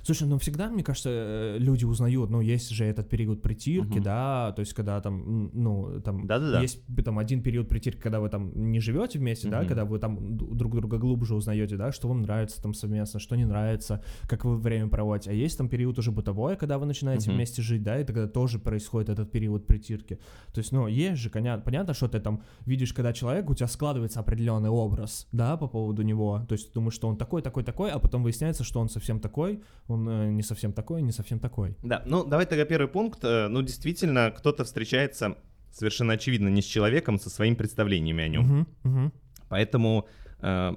Слушай, ну всегда, мне кажется, э, люди узнают, ну, есть же этот период притирки, Мгм. да, то есть когда там, ну, там, Да-да-да. есть там один период притирки, когда вы там не живете вместе, да, Мгм. когда вы там друг друга глубже узнаете, да, что вам нравится там совместно, что не нравится, как вы время проводите. А есть там период уже бытовой, когда вы начинаете Мгм. вместе жить, да, и тогда тоже происходит этот период притирки. То есть, ну, есть же, понятно, что ты там видишь, когда человек, у тебя складывается определенный образ, да, по поводу него. То есть ты думаешь, что он такой, такой, такой, а потом выясняется, что он совсем такой, он э, не совсем такой, не совсем такой. Да, ну давай тогда первый пункт. Э, Ну, действительно, кто-то встречается совершенно очевидно не с человеком, со своими представлениями о нем. Мгм, мгм. Поэтому э,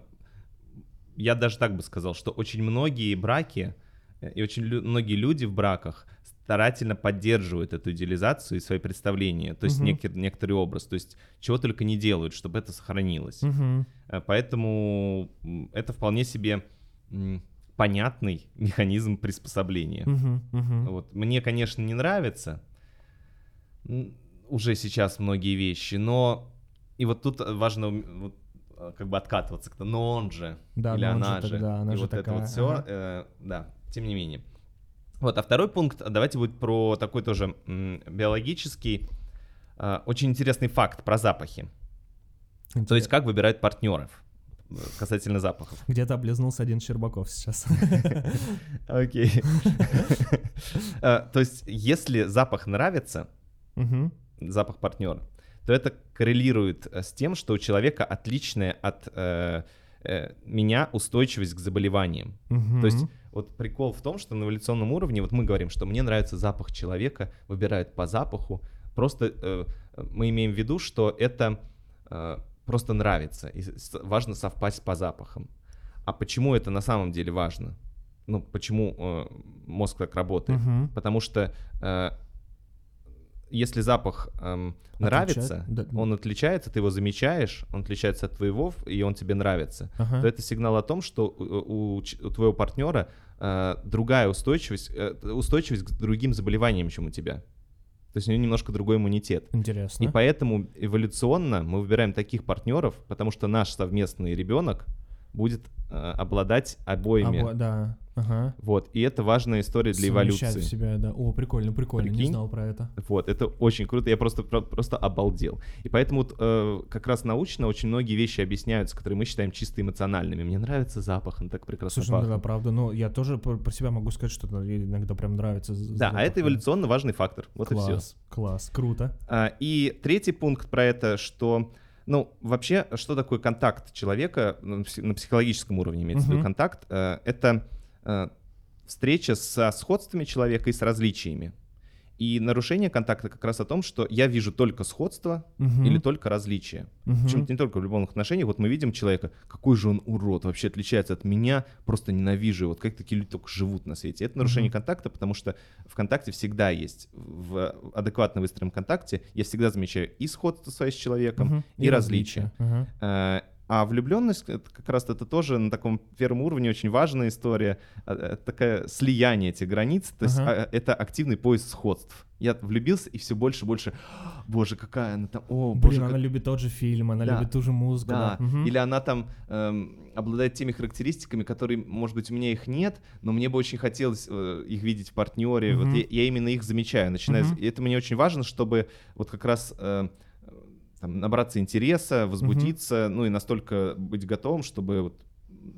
я даже так бы сказал, что очень многие браки э, и очень лю- многие люди в браках старательно поддерживают эту идеализацию и свои представления, то есть Мгм. некий- некоторый образ, то есть чего только не делают, чтобы это сохранилось. Э, Поэтому это вполне себе понятный механизм приспособления. Мгм, мгм. Вот. Мне, конечно, не нравится уже сейчас многие вещи, но и вот тут важно вот, э, как бы откатываться, но он же, Да, или он она же тогда, она и же вот это такая, вот все, ага. да, тем не менее. Вот, а второй пункт, а давайте будет про такой тоже м, биологический, э, очень интересный факт про запахи. То есть как выбирают партнеров э, касательно запахов. Где-то облизнулся один Щербаков сейчас. Окей. Э, То есть, если запах нравится, запах партнера, то это коррелирует э, с тем, что у человека отличная от э, э, меня устойчивость к заболеваниям. То есть вот прикол в том, что на эволюционном уровне, вот мы говорим, что мне нравится запах человека, выбирают по запаху. Просто мы имеем в виду, что это просто нравится, и важно совпасть по запахам. А почему это на самом деле важно? Ну, почему э, мозг так работает? Мгм. Потому что э, если запах эм, нравится, да. он отличается, ты его замечаешь, он отличается от твоего, и он тебе нравится, Ага. то это сигнал о том, что у, у у твоего партнера э, другая устойчивость, э, устойчивость к другим заболеваниям, чем у тебя. То есть у него немножко другой иммунитет. Интересно. И поэтому эволюционно мы выбираем таких партнеров, потому что наш совместный ребенок будет э, обладать обоими. Обо- да. Ага. Вот. И это важная история для Совмещать эволюции. в себя, да. О, прикольно, прикольно. Не Прикинь? знал про это. Вот, это очень круто, я просто, про- просто обалдел. И поэтому вот, э, как раз научно очень многие вещи объясняются, которые мы считаем чисто эмоциональными. Мне нравится запах, он так прекрасно Слушай, ну да, пахнет. правда. Ну, я тоже про, про себя могу сказать, что иногда прям нравится. Да, а это эволюционно важный фактор. Вот и все. Класс, класс, круто. и третий пункт про это, что ну, вообще, что такое контакт человека ну, на психологическом уровне, имеется в виду контакт, э, это встреча со сходствами человека и с различиями. И нарушение контакта как раз о том, что я вижу только сходство Мгм. или только различия. Мгм. Причем это не только в любовных отношениях. Вот мы видим человека, какой же он урод, вообще отличается от меня, просто ненавижу. Вот как такие люди только живут на свете. Это нарушение Мгм. контакта, потому что в контакте всегда есть, в адекватно выстроенном контакте, я всегда замечаю и сходство свое с человеком, Мгм. и, различия. Ага. А влюбленность, это как раз это тоже на таком первом уровне очень важная история, э, э, такое слияние этих границ, то есть а, это активный поиск сходств. Я влюбился и все больше и больше, боже, какая она там, о, боже, Блин, как она любит тот же фильм, она Да. любит ту же музыку. да, Да. Мгм. или она там эм, обладает теми характеристиками, которые, может быть, у меня их нет, но мне бы очень хотелось э, их видеть в партнере. Мгм. Вот я, я именно их замечаю, начинаю. Мгм. И это мне очень важно, чтобы вот как раз э, там, набраться интереса, возбудиться, ну и настолько быть готовым, чтобы вот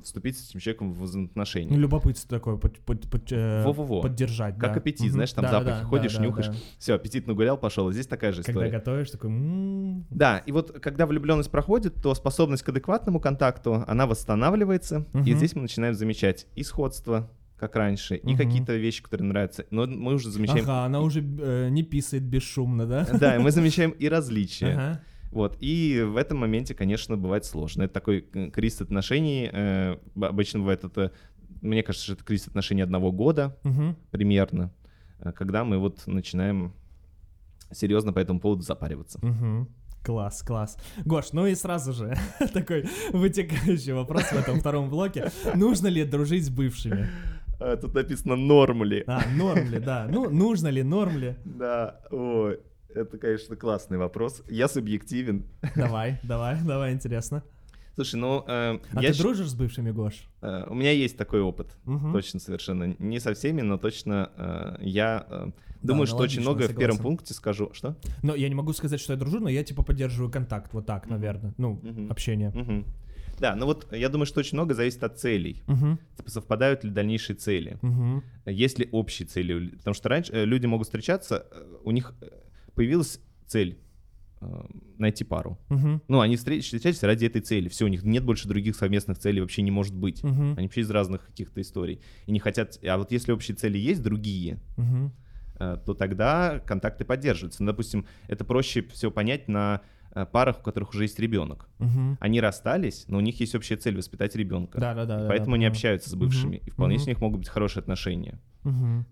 вступить с этим человеком в Ну, взаимоотношения. любопытство такое, под- под- под- э, Во-во-во. поддержать, Как да. аппетит, Мгм. знаешь, там Да, запахи, да, ходишь, да, нюхаешь, да. все, аппетит нагулял, пошел. Здесь такая же Когда история. готовишь, такой... м-м. Да, и вот когда влюбленность проходит, то способность к адекватному контакту, она восстанавливается, и Мгм. здесь мы начинаем замечать и сходство, как раньше, и Мгм. какие-то вещи, которые нравятся, но мы уже замечаем... Ага, она уже э, не писает бесшумно, да? Да, и мы замечаем и различия. Ага. Вот, и в этом моменте, конечно, бывает сложно. Это такой э, кризис отношений, э, обычно бывает это, мне кажется, что это кризис отношений одного года Мгм. примерно, э, когда мы вот начинаем серьезно по этому поводу запариваться. Мгм. Класс, класс. Гош, ну и сразу же такой вытекающий вопрос в этом втором блоке. Нужно ли дружить с бывшими? А, Тут написано норм ли. А, норм ли, да. Ну, нужно ли, норм ли? Да, ой, это, конечно, классный вопрос. Я субъективен. Давай, давай, давай, интересно. Слушай, ну, э, А я ты дружишь с бывшими, Гош? э, у меня есть такой опыт. Мгм. Точно, совершенно. Не со всеми, но точно э, я э, думаю, что очень аналогично, много в первом пункте скажу. Что? Но я не могу сказать, что я дружу, но я типа поддерживаю контакт, вот так, наверное. Ну, Мгм. общение. Мгм. Да, ну вот я думаю, что очень много зависит от целей. Мгм, Типа, совпадают ли дальнейшие цели? мгм, Есть ли общие цели? Потому что раньше э, люди могут встречаться, э, у них э, появилась цель э, найти пару. мгм, Ну, они встреч- встречались ради этой цели. Все, у них нет больше других совместных целей, вообще не может быть. мгм, Они вообще из разных каких-то историй. И не хотят... А вот если общие цели есть, другие, э, то тогда контакты поддерживаются. Ну, допустим, это проще всего понять на парах, у которых уже есть ребенок. мгм. Они расстались, но у них есть общая цель воспитать ребенка. Да, да, да. Поэтому да, они общаются с бывшими. Мгм, И вполне мгм. с них могут быть хорошие отношения.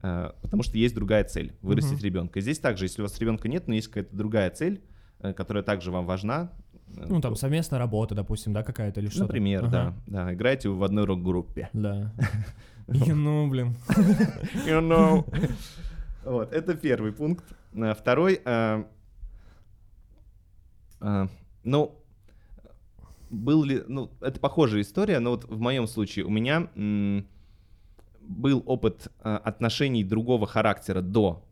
Э, Потому что есть другая цель вырастить Мгм. ребенка. И здесь также, если у вас ребенка нет, но есть какая-то другая цель, э, которая также вам важна. э, Ну, там совместная работа, допустим, да, какая-то или что-то. Например, Ага. да, да. Играете вы в одной рок-группе. Да. И, ну, блин. You know. Вот, это первый пункт. Второй, э, ну, был ли, ну, это похожая история, но вот в моем случае у меня м, был опыт э, отношений другого характера до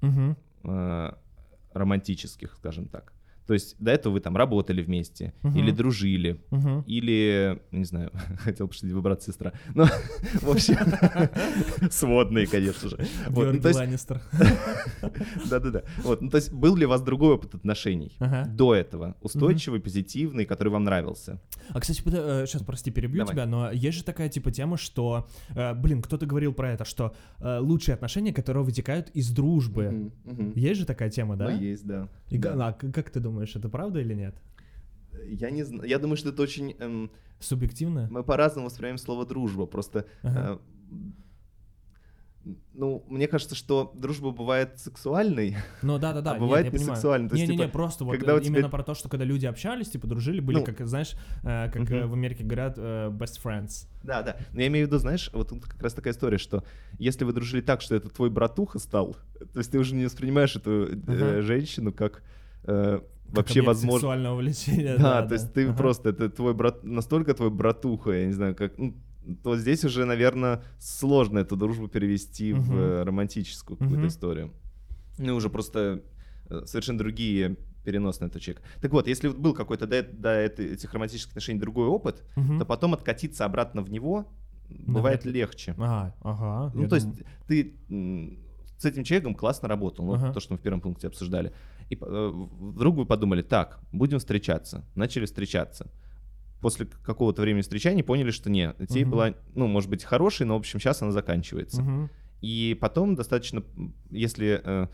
Мгм, э, романтических, скажем так. То есть до этого вы там работали вместе, Мгм. или дружили, мгм. или, не знаю, хотел пошутить, вы брат-сестра. Но, в общем, сводные, конечно же. Ну, Георгий есть, Ланнистер. да-да-да. Вот, ну, то есть был ли у вас другой опыт отношений до этого? Устойчивый, позитивный, который вам нравился? А, кстати, сейчас, прости, перебью тебя, но есть же такая типа тема, что, э, блин, кто-то говорил про это, что э, лучшие отношения, которые вытекают из дружбы. Есть же такая тема, да? Ну, есть, да. А как ты думаешь, это правда или нет? Я не знаю, я думаю, что это очень... эм, Субъективно? мы по-разному воспринимаем слово «дружба», просто... Ага. э, ну, мне кажется, что дружба бывает сексуальной, Ну да, да, да. А бывает нет, понимаю. несексуально, то есть, Не-не-не, типа, просто вот э, тебя- именно про то, что когда люди общались, типа дружили, были, Ну, как, знаешь, э, как мгм. в Америке говорят, э, best friends. Да, да. Но я имею в виду, знаешь, вот тут как раз такая история, что если вы дружили так, что это твой братуха стал, то есть ты уже не воспринимаешь эту э, Ага. женщину как э, Как вообще возможно. сексуального влечения. Да, то есть ты Ага. просто, это твой брат, настолько твой братуха, я не знаю, как, ну, то здесь уже, наверное, сложно эту дружбу перевести в Мгм. э, романтическую какую-то Мгм. историю. Ну, уже просто э, совершенно другие переносные точек. Так вот, если был какой-то до, до этих романтических отношений другой опыт, Мгм. то потом откатиться обратно в него бывает ли. легче. Ага, ага. Ну, то есть думаю- ты м, с этим человеком классно работал, ну, Ага. то, что мы в первом пункте обсуждали. И э, вдруг вы подумали, так, будем встречаться. Начали встречаться. После какого-то времени встречания поняли, что нет, идея Мгм. была, ну, может быть, хорошей, но, в общем, сейчас она заканчивается. Мгм. И потом достаточно, если э,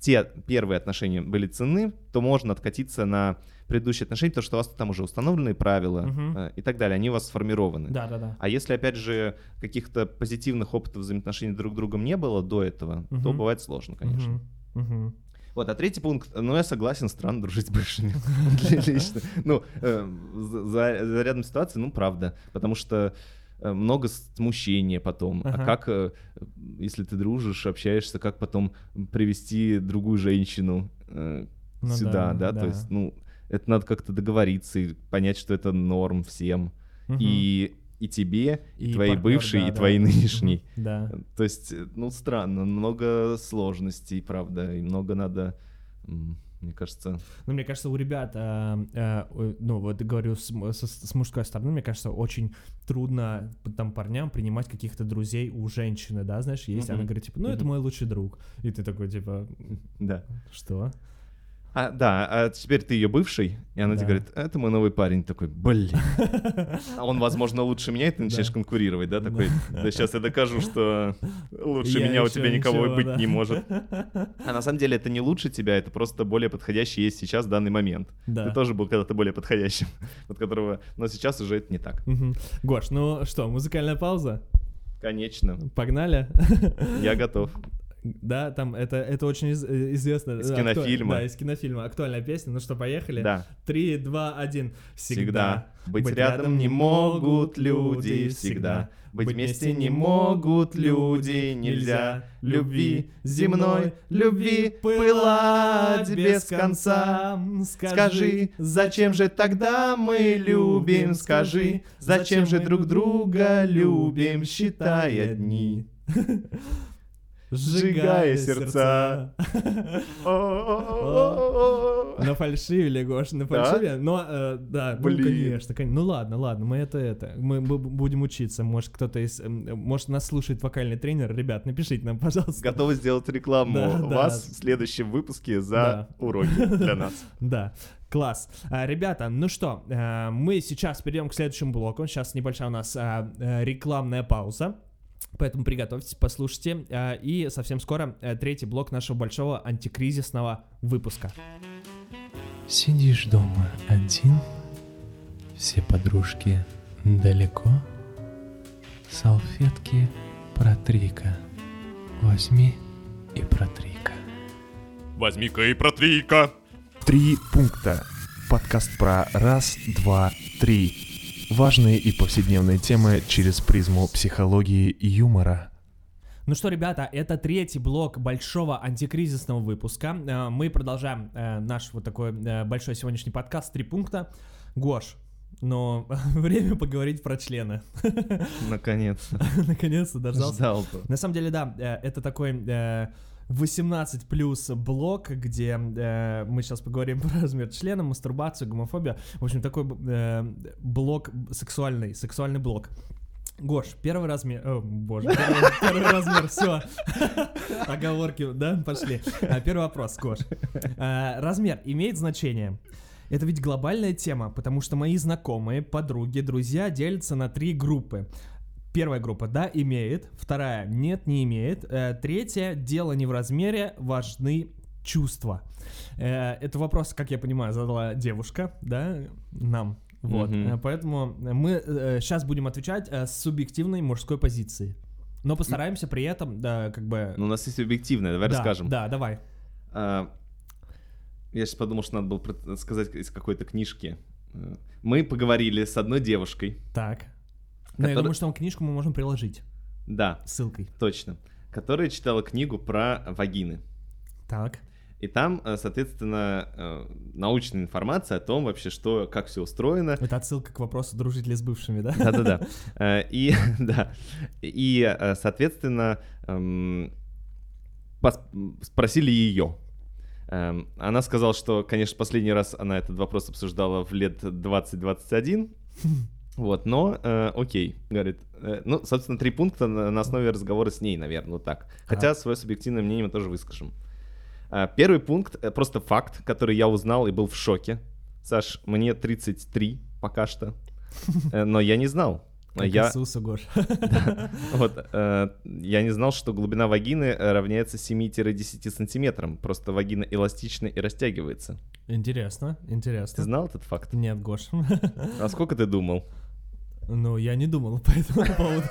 те первые отношения были ценны, то можно откатиться на предыдущие отношения, потому что у вас там уже установленные правила Мгм. э, и так далее, они у вас сформированы. Да, да, да. А если, опять же, каких-то позитивных опытов взаимоотношений друг с другом не было до этого, то Мгм. бывает сложно, конечно. Мгм. Мгм. Вот, а третий пункт, ну, я согласен, странно дружить с бывшими. Лично. Ну, э, за рядом ситуации, ну, правда. Потому что э, много смущения потом. Ага. А как, э, если ты дружишь, общаешься, как потом привести другую женщину э, Ну сюда, да, да? да. То есть, ну, это надо как-то договориться и понять, что это норм всем. И и тебе, и, И твои партнер, бывшие, да, и да. твои нынешний. Мгм. Да. То есть, э, ну, странно, много сложностей, правда, и много надо, мне кажется... Ну, мне кажется, у ребят, э, э, ну, вот говорю с, с- с мужской стороны, мне кажется, очень трудно там парням принимать каких-то друзей у женщины, да, знаешь, есть, она Мгм. говорит, типа, ну, это мой лучший друг. И ты такой, типа, Да. что? А, да, а теперь ты ее бывший, и она Да. тебе говорит, это мой новый парень. Такой, блин. А он, возможно, лучше меня, и ты начинаешь Да. конкурировать, да? Такой, да сейчас я докажу, что лучше Я меня у тебя никого и ничего, быть да. не может. А на самом деле это не лучше тебя, это просто более подходящий есть сейчас данный момент. Да. Ты тоже был когда-то более подходящим, от которого... Но сейчас уже это не так. Гош, ну что, музыкальная пауза? Конечно, Погнали? я готов. Да, там это, это очень из- э, известно. Из э, кинофильма. Да, из кинофильма. Актуальная песня. Ну что, поехали? Да. Три, два, один. Всегда быть рядом не могут люди, всегда быть вместе не могут люди, нельзя любви земной, любви пылать без конца. Скажи, зачем же тогда мы любим? Скажи, зачем же друг друга любим, считая дни? Сжигая сердца. На фальшиве, Гош, на фальшиве. Но, да, ну, конечно, кон- Ну ладно, ладно, мы это, это, мы бу- будем учиться. Может, кто-то из, может, нас слушает вокальный тренер. Ребят, напишите нам, пожалуйста. Готовы сделать рекламу вас в следующем выпуске за уроки для нас. Да, класс. Ребята, ну что, мы сейчас перейдем к следующему блоку. Сейчас небольшая у нас рекламная пауза. Поэтому приготовьтесь, послушайте. а, И совсем скоро э, третий блок нашего большого антикризисного выпуска. Сидишь дома один, все подружки далеко, салфетки протри-ка, возьми и протри-ка. Возьми-ка и протри-ка. Три пункта. Подкаст про раз, два, три. Важные и повседневные темы через призму психологии и юмора. Ну что, ребята, это третий блок большого антикризисного выпуска. Э, Мы продолжаем э, наш вот такой э, большой сегодняшний подкаст «Три пункта». Гош, но время поговорить про члены. Наконец-то. Наконец-то дождался. Ждал. На самом деле, да, это такой 18 плюс блок, где э, мы сейчас поговорим про размер члена, мастурбацию, гомофобию. В общем, такой э, блок сексуальный, сексуальный блок. Гош, первый размер... О, боже, первый, первый размер, все. Оговорки, да, пошли. А, Первый вопрос, Гош. А, Размер имеет значение? Это ведь глобальная тема, потому что мои знакомые, подруги, друзья делятся на три группы. Первая группа, да, имеет. Вторая, нет, не имеет. Э, Третья, дело не в размере, важны чувства. Э, Это вопрос, как я понимаю, задала девушка, да, нам. Вот. Э, поэтому мы сейчас будем отвечать э, с субъективной мужской позиции. Но постараемся при этом, да, как бы... Ну, у нас есть объективное, давай да, расскажем. Да, давай. А, Я сейчас подумал, что надо было сказать из какой-то книжки. Мы поговорили с одной девушкой. Так. Я Который- думаю, что там книжку мы можем приложить Да, ссылкой. точно. Которая читала книгу про вагины. Так. И там, э, соответственно, э, научная информация о том вообще, что, как все устроено. Это отсылка к вопросу, дружить ли с бывшими, да? Да-да-да. Э, И, да. И, соответственно, эм, спросили ее. Эм, Она сказала, что, конечно, последний раз она этот вопрос обсуждала в лет 20-21. Вот, но э, окей, говорит. Э, ну, собственно, три пункта на, на основе разговора с ней, наверное, вот так. Хотя свое субъективное мнение мы тоже выскажем. Э, первый пункт э, просто факт, который я узнал и был в шоке. Саш, мне 33 пока что, Э, но я не знал. Как Я, Иисусу, Гош. вот, э, я не знал, что глубина вагины равняется 7-10 сантиметрам. Просто вагина эластична и растягивается. Интересно, Ты интересно. знал этот факт? Нет, Гош. А сколько ты думал? Ну, я не думал по этому поводу.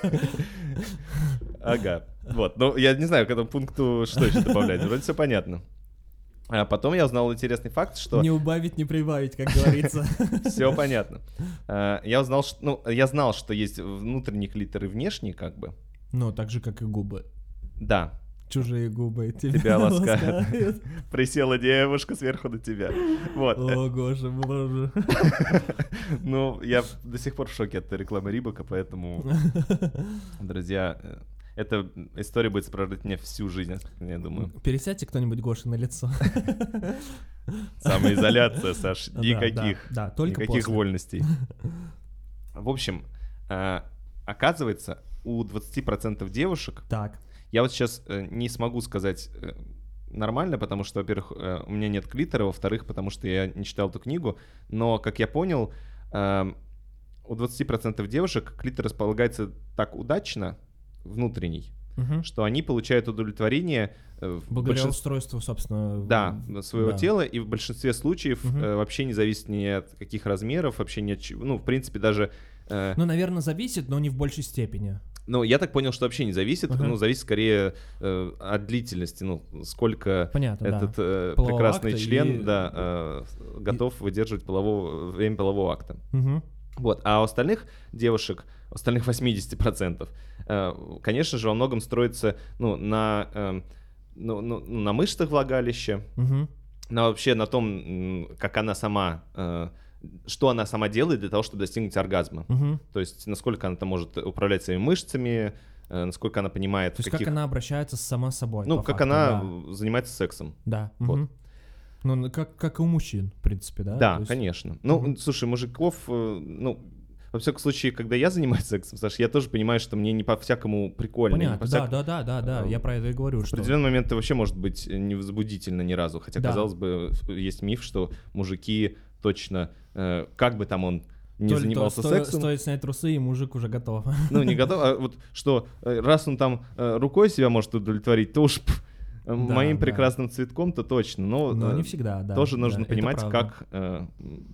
Ага. Вот, ну я не знаю, к этому пункту что еще добавлять. Вроде все понятно. А потом я узнал интересный факт, что Не убавить, не прибавить, как говорится. все понятно. А, Я узнал, что, ну, я знал, что есть внутренний клитор и внешний, как бы. Ну, так же, как и губы. Да, Чужие губы Тебя ласкают. присела девушка сверху на тебя. Вот. О, Гоша, боже. Ну, я до сих пор в шоке от рекламы Рибака, поэтому, друзья, э, эта история будет сопровождать меня всю жизнь, я думаю. Пересядьте кто-нибудь Гоше на лицо. Самоизоляция, Саш, никаких. Да, только Никаких вольностей. В общем, э, оказывается, у 20% девушек, Так, я вот сейчас э, не смогу сказать, э, нормально, потому что, во-первых, э, у меня нет клитора, во-вторых, потому что я не читал эту книгу, но, как я понял, эм, у 20% девушек клитор располагается так удачно, внутренний, Мгм. что они получают удовлетворение в Благодаря большинстве- устройству, собственно. да, своего да. тела, и в большинстве случаев э, вообще не зависит ни от каких размеров, вообще ни от чего. Ну, в принципе, даже... э, Ну, наверное, зависит, но не в большей степени. Ну, я так понял, что вообще не зависит, Ага. ну, зависит скорее э, от длительности, ну, сколько Понятно, да. этот э, Полового прекрасный член, и- да, э, готов выдерживать полового, время полового акта. Мгм. Вот. А у остальных девушек, у остальных 80%, э, конечно же, во многом строится ну, на, эм, ну, ну, на мышцах влагалища, Мгм. на вообще на том, как она сама, э, что она сама делает для того, чтобы достигнуть оргазма. Мгм. То есть, насколько она там может управлять своими мышцами, э, насколько она понимает, То есть каких... как она обращается сама с собой. ну, по как факту, она да. занимается сексом. Да. Вот. мгм. Ну, как, как и у мужчин, в принципе, да? Да, То есть- конечно. Ну, Мгм. слушай, мужиков, э, ну, во всяком случае, когда я занимаюсь сексом, Саш, я тоже понимаю, что мне не по-всякому прикольно. Понятно, да, по-всякому- да, да, да, да, э, я про это и говорю, В что... определенный момент это вообще может быть невозбудительно ни разу. Хотя, Да. казалось бы, есть миф, что мужики точно, э, как бы там он не То то занимался сто- сексом, Стоит снять трусы, и мужик уже готов. ну, не готов, а вот что, э, раз он там э, рукой себя может удовлетворить, то уж пф, э, моим да. прекрасным цветком-то точно. Но, Но э, не всегда, да. тоже да, нужно это понимать, как э,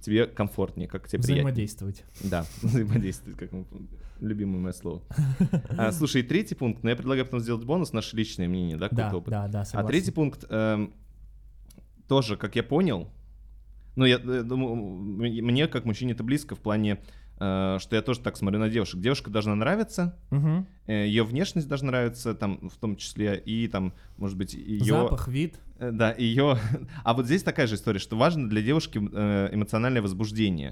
тебе комфортнее, как тебе приятнее. Взаимодействовать. Да, взаимодействовать, как любимое мое слово. А, слушай, третий пункт, но я предлагаю потом сделать бонус, наше личное мнение, да, какой-то Да, опыт. да, да, А согласен. третий пункт эм, тоже, как я понял, ну, я э, думаю, мне, как мужчине, это близко в плане, э, что я тоже так смотрю на девушек. Девушка должна нравиться, Мгм. ее внешность должна нравиться, там, в том числе, и там, может быть, ее... Запах, вид. Э, Да, ее... А вот здесь такая же история, что важно для девушки э, эмоциональное возбуждение.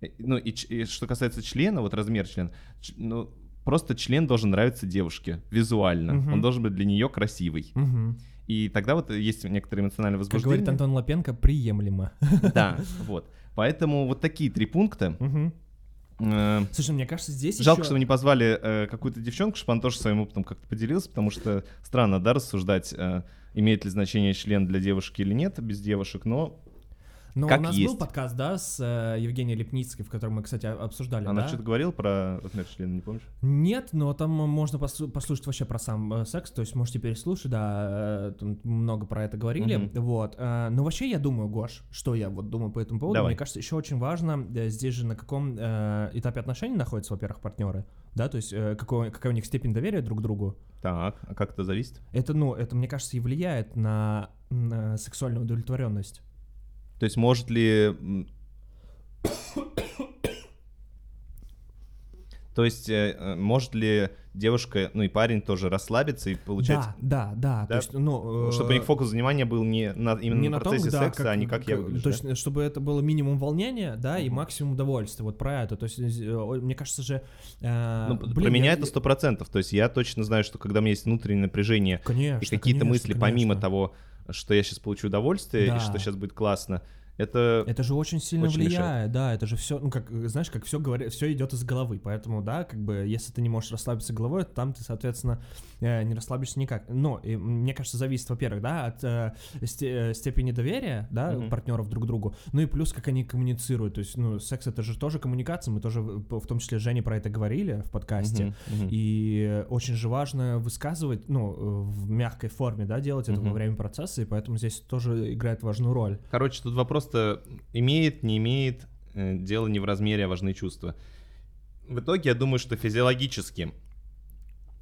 Э, Ну и, и что касается члена, вот размер члена, ну просто член должен нравиться девушке визуально, Мгм. он должен быть для нее красивый. Мгм. И тогда вот есть некоторое эмоциональное Как возбуждение. говорит Антон Лапенко, приемлемо. Да, вот. Поэтому вот такие три пункта. Э, Слушай, мне кажется, здесь Жалко, еще... что вы не позвали э, какую-то девчонку, чтобы она тоже своим опытом как-то поделилась, потому что странно, да, рассуждать, э, имеет ли значение член для девушки или нет без девушек, но Но как у нас есть. был подкаст, да, с э, Евгенией Лепницкой, в котором мы, кстати, обсуждали, она да? что-то говорила про размер члена, не помнишь? Нет, но там можно послу- послушать вообще про сам э, секс, то есть можете переслушать, да, э, там много про это говорили, Мгм. вот. э, Но вообще я думаю, Гош, что я вот думаю по этому поводу, Давай. мне кажется, еще очень важно, э, здесь же на каком э, этапе отношений находятся, во-первых, партнеры, да, то есть э, какой- какая у них степень доверия друг к другу. Так, а как это зависит? Это, ну, это, мне кажется, и влияет на, на сексуальную удовлетворенность. То есть может ли... То есть э, э, может ли девушка, ну и парень тоже расслабиться и получать... Да, да, да, Да? то есть, ну... э, Чтобы у них фокус внимания был не на, именно не на на том, процессе да, секса, а не как я выгляжу. То да? чтобы это было минимум волнения, да, и Мгм. максимум удовольствия. Вот про это. То есть, э, мне кажется же... э, Ну, блин, про меня я- это сто процентов. То есть я точно знаю, что когда у меня есть внутреннее напряжение Конечно, и какие-то конечно, мысли помимо конечно. того, что я сейчас получу удовольствие Да. и что сейчас будет классно, это... Это же очень сильно Очень влияет, мешает. да, это же все, ну как, знаешь, как все говорит, все идет из головы, поэтому, да, как бы, если ты не можешь расслабиться головой, то там ты, соответственно, э, не расслабишься никак. Но, и, мне кажется, зависит, во-первых, да, от э, э, степени доверия, да, Мгм. партнеров друг к другу, ну и плюс, как они коммуницируют, то есть, ну, секс это же тоже коммуникация, мы тоже, в том числе, с Женей про это говорили в подкасте, Мгм, мгм. И очень же важно высказывать, ну, э, в мягкой форме, да, делать это во Мгм. время процесса, и поэтому здесь тоже играет важную роль. Короче, тут вопрос-то имеет, не имеет, э, дело не в размере, а важны чувства. В итоге я думаю, что физиологически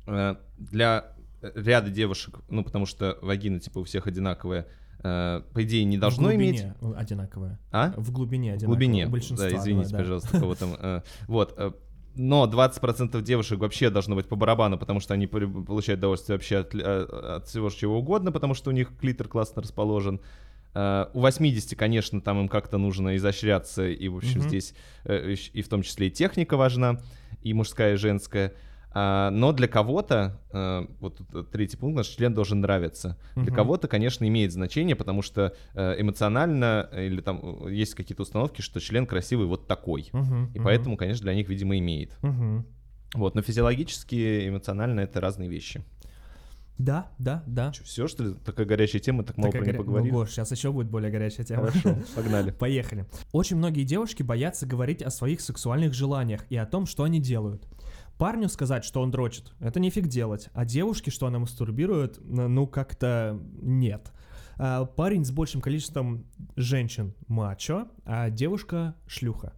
э, для ряда девушек, ну потому что вагина типа у всех одинаковая, э, по идее не должно в иметь... э, одинаковое. А? В глубине В одинаковое. глубине, У большинства, да, извините, да. пожалуйста, кого там. э, Вот. э, Но 20% девушек вообще должно быть по барабану, потому что они получают удовольствие вообще от, э, от всего чего угодно, потому что у них клитор классно расположен. Э, У 80, конечно, там им как-то нужно изощряться, и, в общем, Мгм. здесь э, и в том числе и техника важна, и мужская, и женская. А, Но для кого-то, э, вот третий пункт, наш член должен нравиться. Для Мгм. кого-то, конечно, имеет значение, потому что эмоционально или там есть какие-то установки, что член красивый вот такой. Мгм, И мгм, поэтому, конечно, для них, видимо, имеет. мгм. Вот, но физиологически эмоционально это разные вещи. Да, да, да. все, что ли? Такая горячая тема, так мало Такая про горя- поговорили. Ну, Гош, сейчас еще будет более горячая тема. Хорошо, погнали. Поехали. Очень многие девушки боятся говорить о своих сексуальных желаниях и о том, что они делают. Парню сказать, что он дрочит, это нифиг делать, а девушке, что она мастурбирует, ну как-то нет. А, Парень с большим количеством женщин мачо, а девушка шлюха.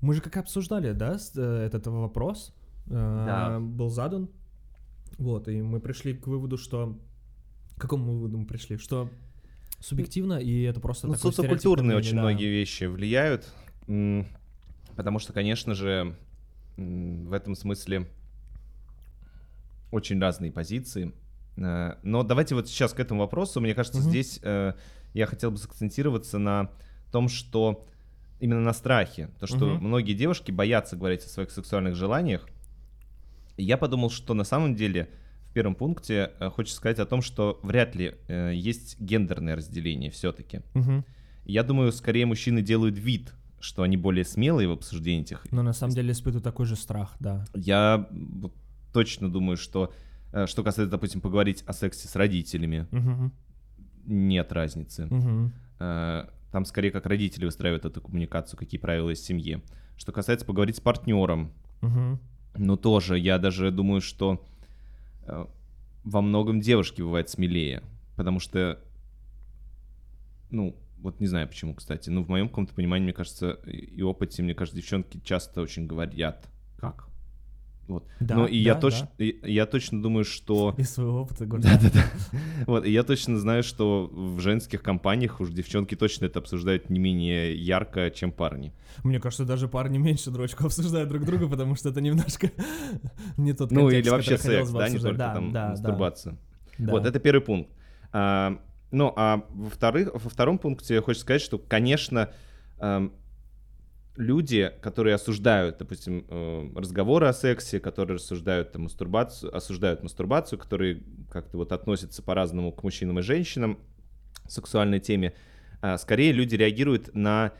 Мы же как обсуждали, да, э, этот вопрос э, Да. был задан. Вот, и мы пришли к выводу, что... К какому выводу мы пришли? Что субъективно, и это просто Ну, социокультурные очень да. многие вещи влияют, потому что, конечно же, в этом смысле очень разные позиции. Э, Но давайте вот сейчас к этому вопросу. Мне кажется, Мгм. здесь э, я хотел бы сакцентироваться на том, что именно на страхе. То, что Мгм. многие девушки боятся говорить о своих сексуальных желаниях. Я подумал, что на самом деле в первом пункте э, хочется сказать о том, что вряд ли э, есть гендерное разделение все-таки. Мгм. Я думаю, скорее мужчины делают вид, что они более смелые в обсуждении этих. Но на самом деле испытываю такой же страх, да. Я точно думаю, что э, что касается, допустим, поговорить о сексе с родителями, Мгм. нет разницы. Э, Там скорее как родители выстраивают эту коммуникацию, какие правила есть в семье. Что касается поговорить с партнером, Мгм. Ну тоже, я даже думаю, что э, во многом девушки бывают смелее, потому что, ну, вот не знаю почему, кстати, но в моем каком-то понимании, мне кажется, и опыте, мне кажется, девчонки часто очень говорят, как. Вот. Да, ну и я да, точно, и- я точно думаю, что Из своего опыта говорю. да-да-да. Вот, и я точно знаю, что в женских компаниях уж девчонки точно это обсуждают не менее ярко, чем парни. Мне кажется, даже парни меньше дрочку обсуждают друг друга, потому что это немножко не тот Ну контекст, или вообще секс, бы да, не только Да, там да, да, мастурбацию. да. Вот, это первый пункт. А, ну, а во-вторых, во втором пункте хочется сказать, что, конечно, эм, люди, которые осуждают, допустим, э, разговоры о сексе, которые рассуждают там, мастурбацию, осуждают мастурбацию, которые как-то вот относятся по-разному к мужчинам и женщинам сексуальной теме, а, скорее люди реагируют на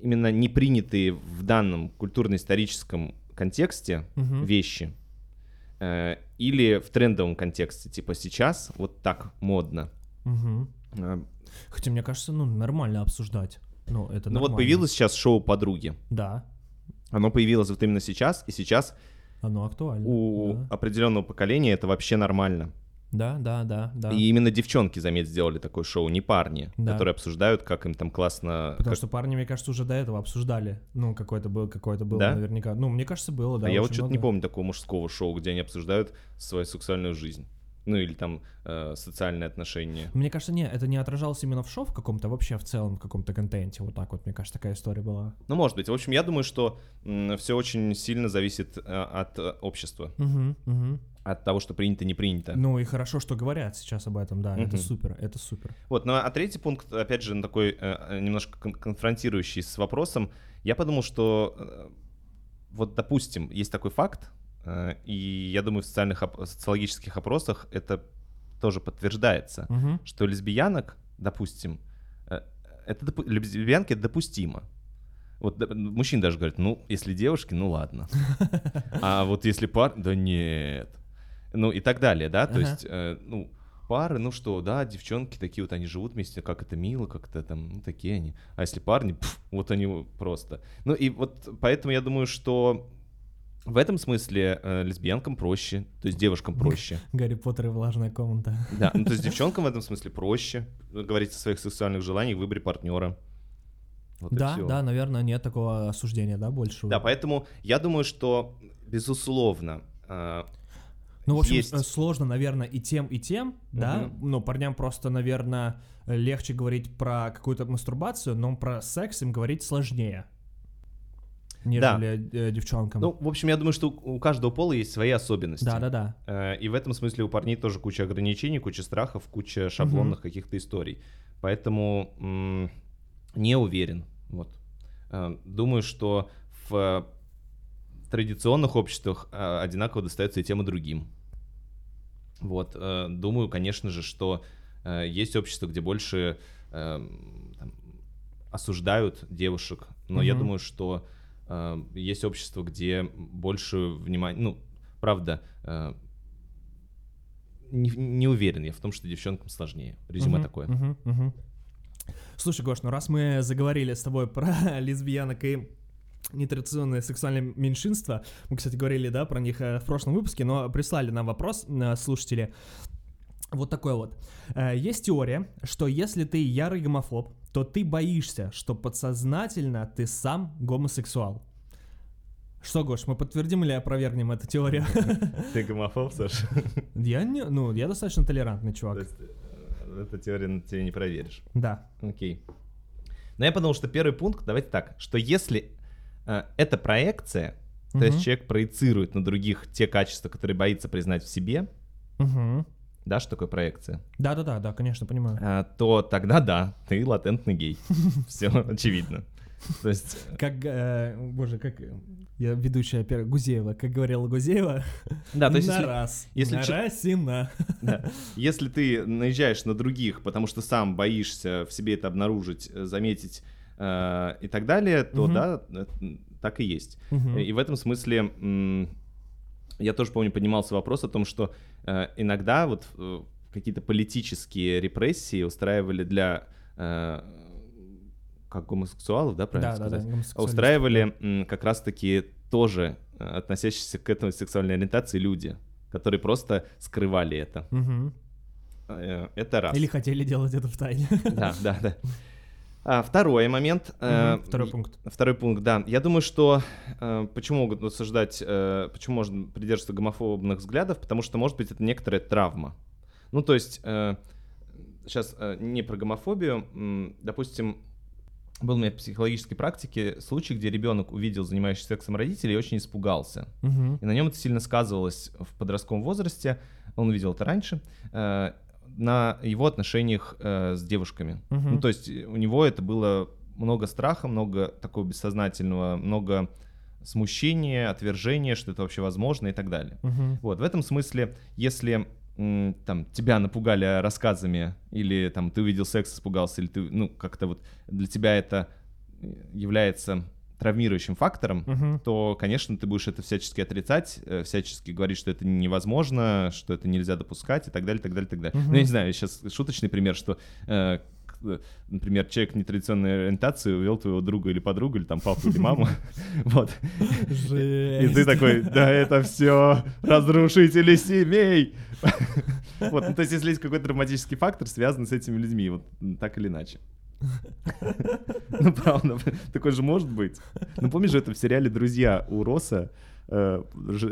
именно непринятые в данном культурно-историческом контексте Мгм. вещи. Э, Или в трендовом контексте, типа сейчас вот так модно. Э, Хотя, мне кажется, ну, нормально обсуждать. Ну, это Ну вот нормально. появилось сейчас шоу «Подруги». Да, Оно появилось вот именно сейчас, и сейчас оно актуально. у да. определенного поколения это вообще нормально. Да, да, да, да. И именно девчонки, заметь, сделали такое шоу, не парни, Да. которые обсуждают, как им там классно... Потому как- что парни, мне кажется, уже до этого обсуждали. Ну, какой-то был, какой-то был Да? наверняка. Ну, мне кажется, было, да. а я вот очень что-то не помню такого мужского шоу, где они обсуждают свою сексуальную жизнь. Ну или там э, социальные отношения. Мне кажется, не, это не отражалось именно в шоу в каком-то, вообще в целом в каком-то контенте. Вот так вот, мне кажется, такая история была. Ну, может быть. В общем, я думаю, что все очень сильно зависит э, от э, общества, Угу, угу. от того, что принято, не принято. Ну и хорошо, что говорят сейчас об этом, да, это Мгм. супер, это супер. Вот, ну а третий пункт, опять же, такой э, э, немножко кон- конфронтирующий с вопросом. Я подумал, что э, вот, допустим, есть такой факт, и я думаю, в социальных социологических опросах это тоже подтверждается, Мгм. что лесбиянок, допустим, э, это допу- лесбиянки это допустимо. Вот да, мужчины даже говорят, ну, если девушки, ну ладно. А вот если пар, да нет. Ну и так далее, да, то есть, э, ну, пары, ну что, да, девчонки такие вот, они живут вместе, как это мило, как это там, ну такие они. А если парни, пф, вот они просто. Ну и вот поэтому я думаю, что в этом смысле э, лесбиянкам проще, то есть девушкам проще. Гарри Поттер и влажная комната. Да, ну то есть девчонкам в этом смысле проще говорить о своих сексуальных желаниях, выборе партнера. Вот да, да, наверное, нет такого осуждения, да, больше. Да, поэтому я думаю, что, безусловно, э, Ну, в общем, есть. э, сложно, наверное, и тем, и тем, да. Мгм. Но парням просто, наверное, легче говорить про какую-то мастурбацию, но про секс им говорить сложнее, нежели э, девчонкам. ну, в общем, я думаю, что у каждого пола есть свои особенности. да, да, да. Э, И в этом смысле у парней тоже куча ограничений, куча страхов, куча шаблонных каких-то историй. Поэтому м, не уверен. Вот. Э, Думаю, что в традиционных обществах одинаково достается и тем, и другим. Вот. Думаю, конечно же, что есть общество, где больше там, осуждают девушек, но я Мгм. думаю, что есть общество, где больше внимания, ну, правда, э, не, не уверен я в том, что девчонкам сложнее. Резюме Мгм, такое. мгм, мгм. Слушай, Гош, ну раз мы заговорили с тобой про лесбиянок и нетрадиционное сексуальное меньшинство, мы, кстати, говорили, да, про них э, в прошлом выпуске, но прислали нам вопрос э, слушатели. Вот такой вот. Э, Есть теория, что если ты ярый гомофоб, то ты боишься, что подсознательно ты сам гомосексуал. Что, Гош, мы подтвердим или опровергнем эту теорию? Ты гомофоб, Саша? Я не, ну, я достаточно толерантный То чувак. есть, э, Эту теорию тебе не проверишь. Да. Окей. Но я подумал, что первый пункт, давайте так, что если э, это проекция, то есть человек проецирует на других те качества, которые боится признать в себе, Мгм. Да, что такое проекция, Да-да-да, да, конечно, понимаю. а, то тогда да, ты латентный гей. Все очевидно. То есть, Как, э, боже, как я ведущая пер- Гузеева, как говорила Гузеева, да, то есть на если, раз, если на че- раз и на. да, если ты наезжаешь на других, потому что сам боишься в себе это обнаружить, э, заметить э, и так далее, то Мгм. да, э, так и есть. Мгм. И в этом смысле я тоже помню поднимался вопрос о том, что иногда вот э, какие-то политические репрессии устраивали для э, как гомосексуалов, да, правильно Да, да, да, сказать? гомосексуалисты. А устраивали как раз-таки тоже э, относящиеся к этому сексуальной ориентации люди, которые просто скрывали это. Э, Это раз. Или хотели делать это в тайне. Да, да, да. А, второй момент. э, Мгм, Второй пункт. Второй пункт, да. Я думаю, что э, почему могут осуждать, э, почему можно придерживаться гомофобных взглядов, потому что, может быть, это некоторая травма. Ну, то есть, сейчас не про гомофобию, м, допустим, был у меня в психологической практике случай, где ребенок увидел занимающихся сексом родителей и очень испугался. Мгм. И на нем это сильно сказывалось в подростковом возрасте. Он увидел это раньше. э, на его отношениях э, с девушками. Мгм. Ну, то есть э, у него это было много страха, много такого бессознательного, много смущения, отвержения, что это вообще возможно и так далее. Мгм. Вот, в этом смысле, если там тебя напугали рассказами, или там ты увидел секс, испугался, или ты, ну, как-то вот для тебя это э, является травмирующим фактором, Мгм. то, конечно, ты будешь это всячески отрицать, э, всячески говорить, что это невозможно, что это нельзя допускать и так далее, так далее, так далее. Мгм. Ну, я не знаю, сейчас шуточный пример, что, э, э, например, человек нетрадиционной ориентации увел твоего друга или подругу, или там папу или маму, вот. И ты такой, да это все разрушители семей. Вот, ну, то есть, если есть какой-то травматический фактор, связанный с этими людьми, вот так или иначе. Ну, правда, такой же может быть. Ну, помнишь это в сериале «Друзья» у Роса э,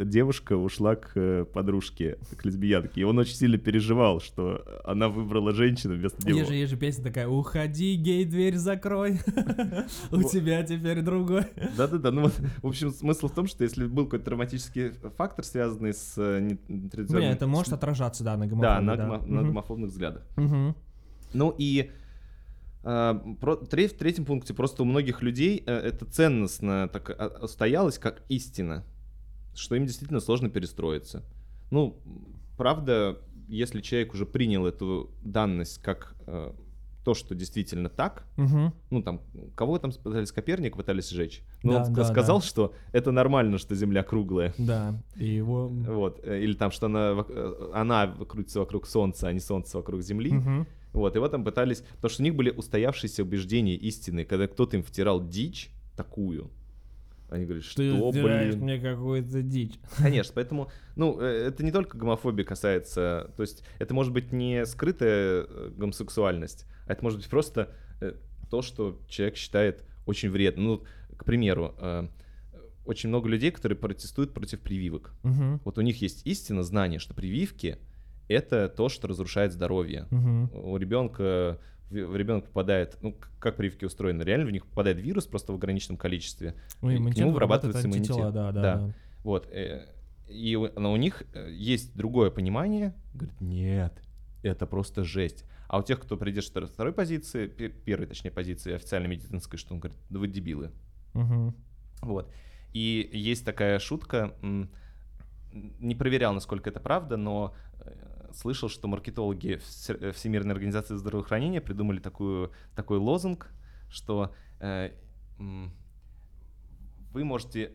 девушка ушла к э, подружке, к лесбиянке, и он очень сильно переживал, что она выбрала женщину вместо него. Есть же, есть же песня такая «Уходи, гей, дверь закрой, у тебя теперь другой». Да-да-да, ну вот, в общем, смысл в том, что если был какой-то травматический фактор, связанный с э, не- нетрадиционным... это может отражаться, да, на гомофобии. Да, на, гомофобных взглядах. Ну и про- тре- в третьем пункте просто у многих людей э, это ценностно так а- устоялось как истина, что им действительно сложно перестроиться. Ну, правда, если человек уже принял эту данность как э, то, что действительно так, Мгм. ну там, кого там пытались Коперник пытались сжечь, но Да, он да, сказал, да. что это нормально, что Земля круглая. Да, и его... Вот, э, или там, что она, она крутится вокруг Солнца, а не Солнце вокруг Земли. Мгм. Вот, его там пытались... Потому что у них были устоявшиеся убеждения истины, когда кто-то им втирал дичь такую. Они говорят, что, Ты блин... мне какую-то дичь. Конечно, поэтому, ну, э, это не только гомофобия касается, то есть это может быть не скрытая э, гомосексуальность, а это может быть просто э, то, что человек считает очень вредным. Ну, к примеру, очень много людей, которые протестуют против прививок. Мгм. Вот у них есть истина, знание, что прививки — это то, что разрушает здоровье Мгм. у ребенка в ребенок попадает, ну, как прививки устроены, реально в них попадает вирус просто в ограниченном количестве. Ну, и к нему вырабатывает вырабатывается иммунитет. да, да, Да. да. Вот. э, И у, но у них э, есть другое понимание. Говорит, нет, это просто жесть. А у тех, кто придерживается второй- позиции, пе- первой, точнее, позиции официальной медицинской, что он говорит, да вы дебилы. Мгм. Вот. И есть такая шутка, не проверял, насколько это правда, но э, слышал, что маркетологи э, Всемирной организации здравоохранения придумали такую, такой лозунг, что э, вы можете,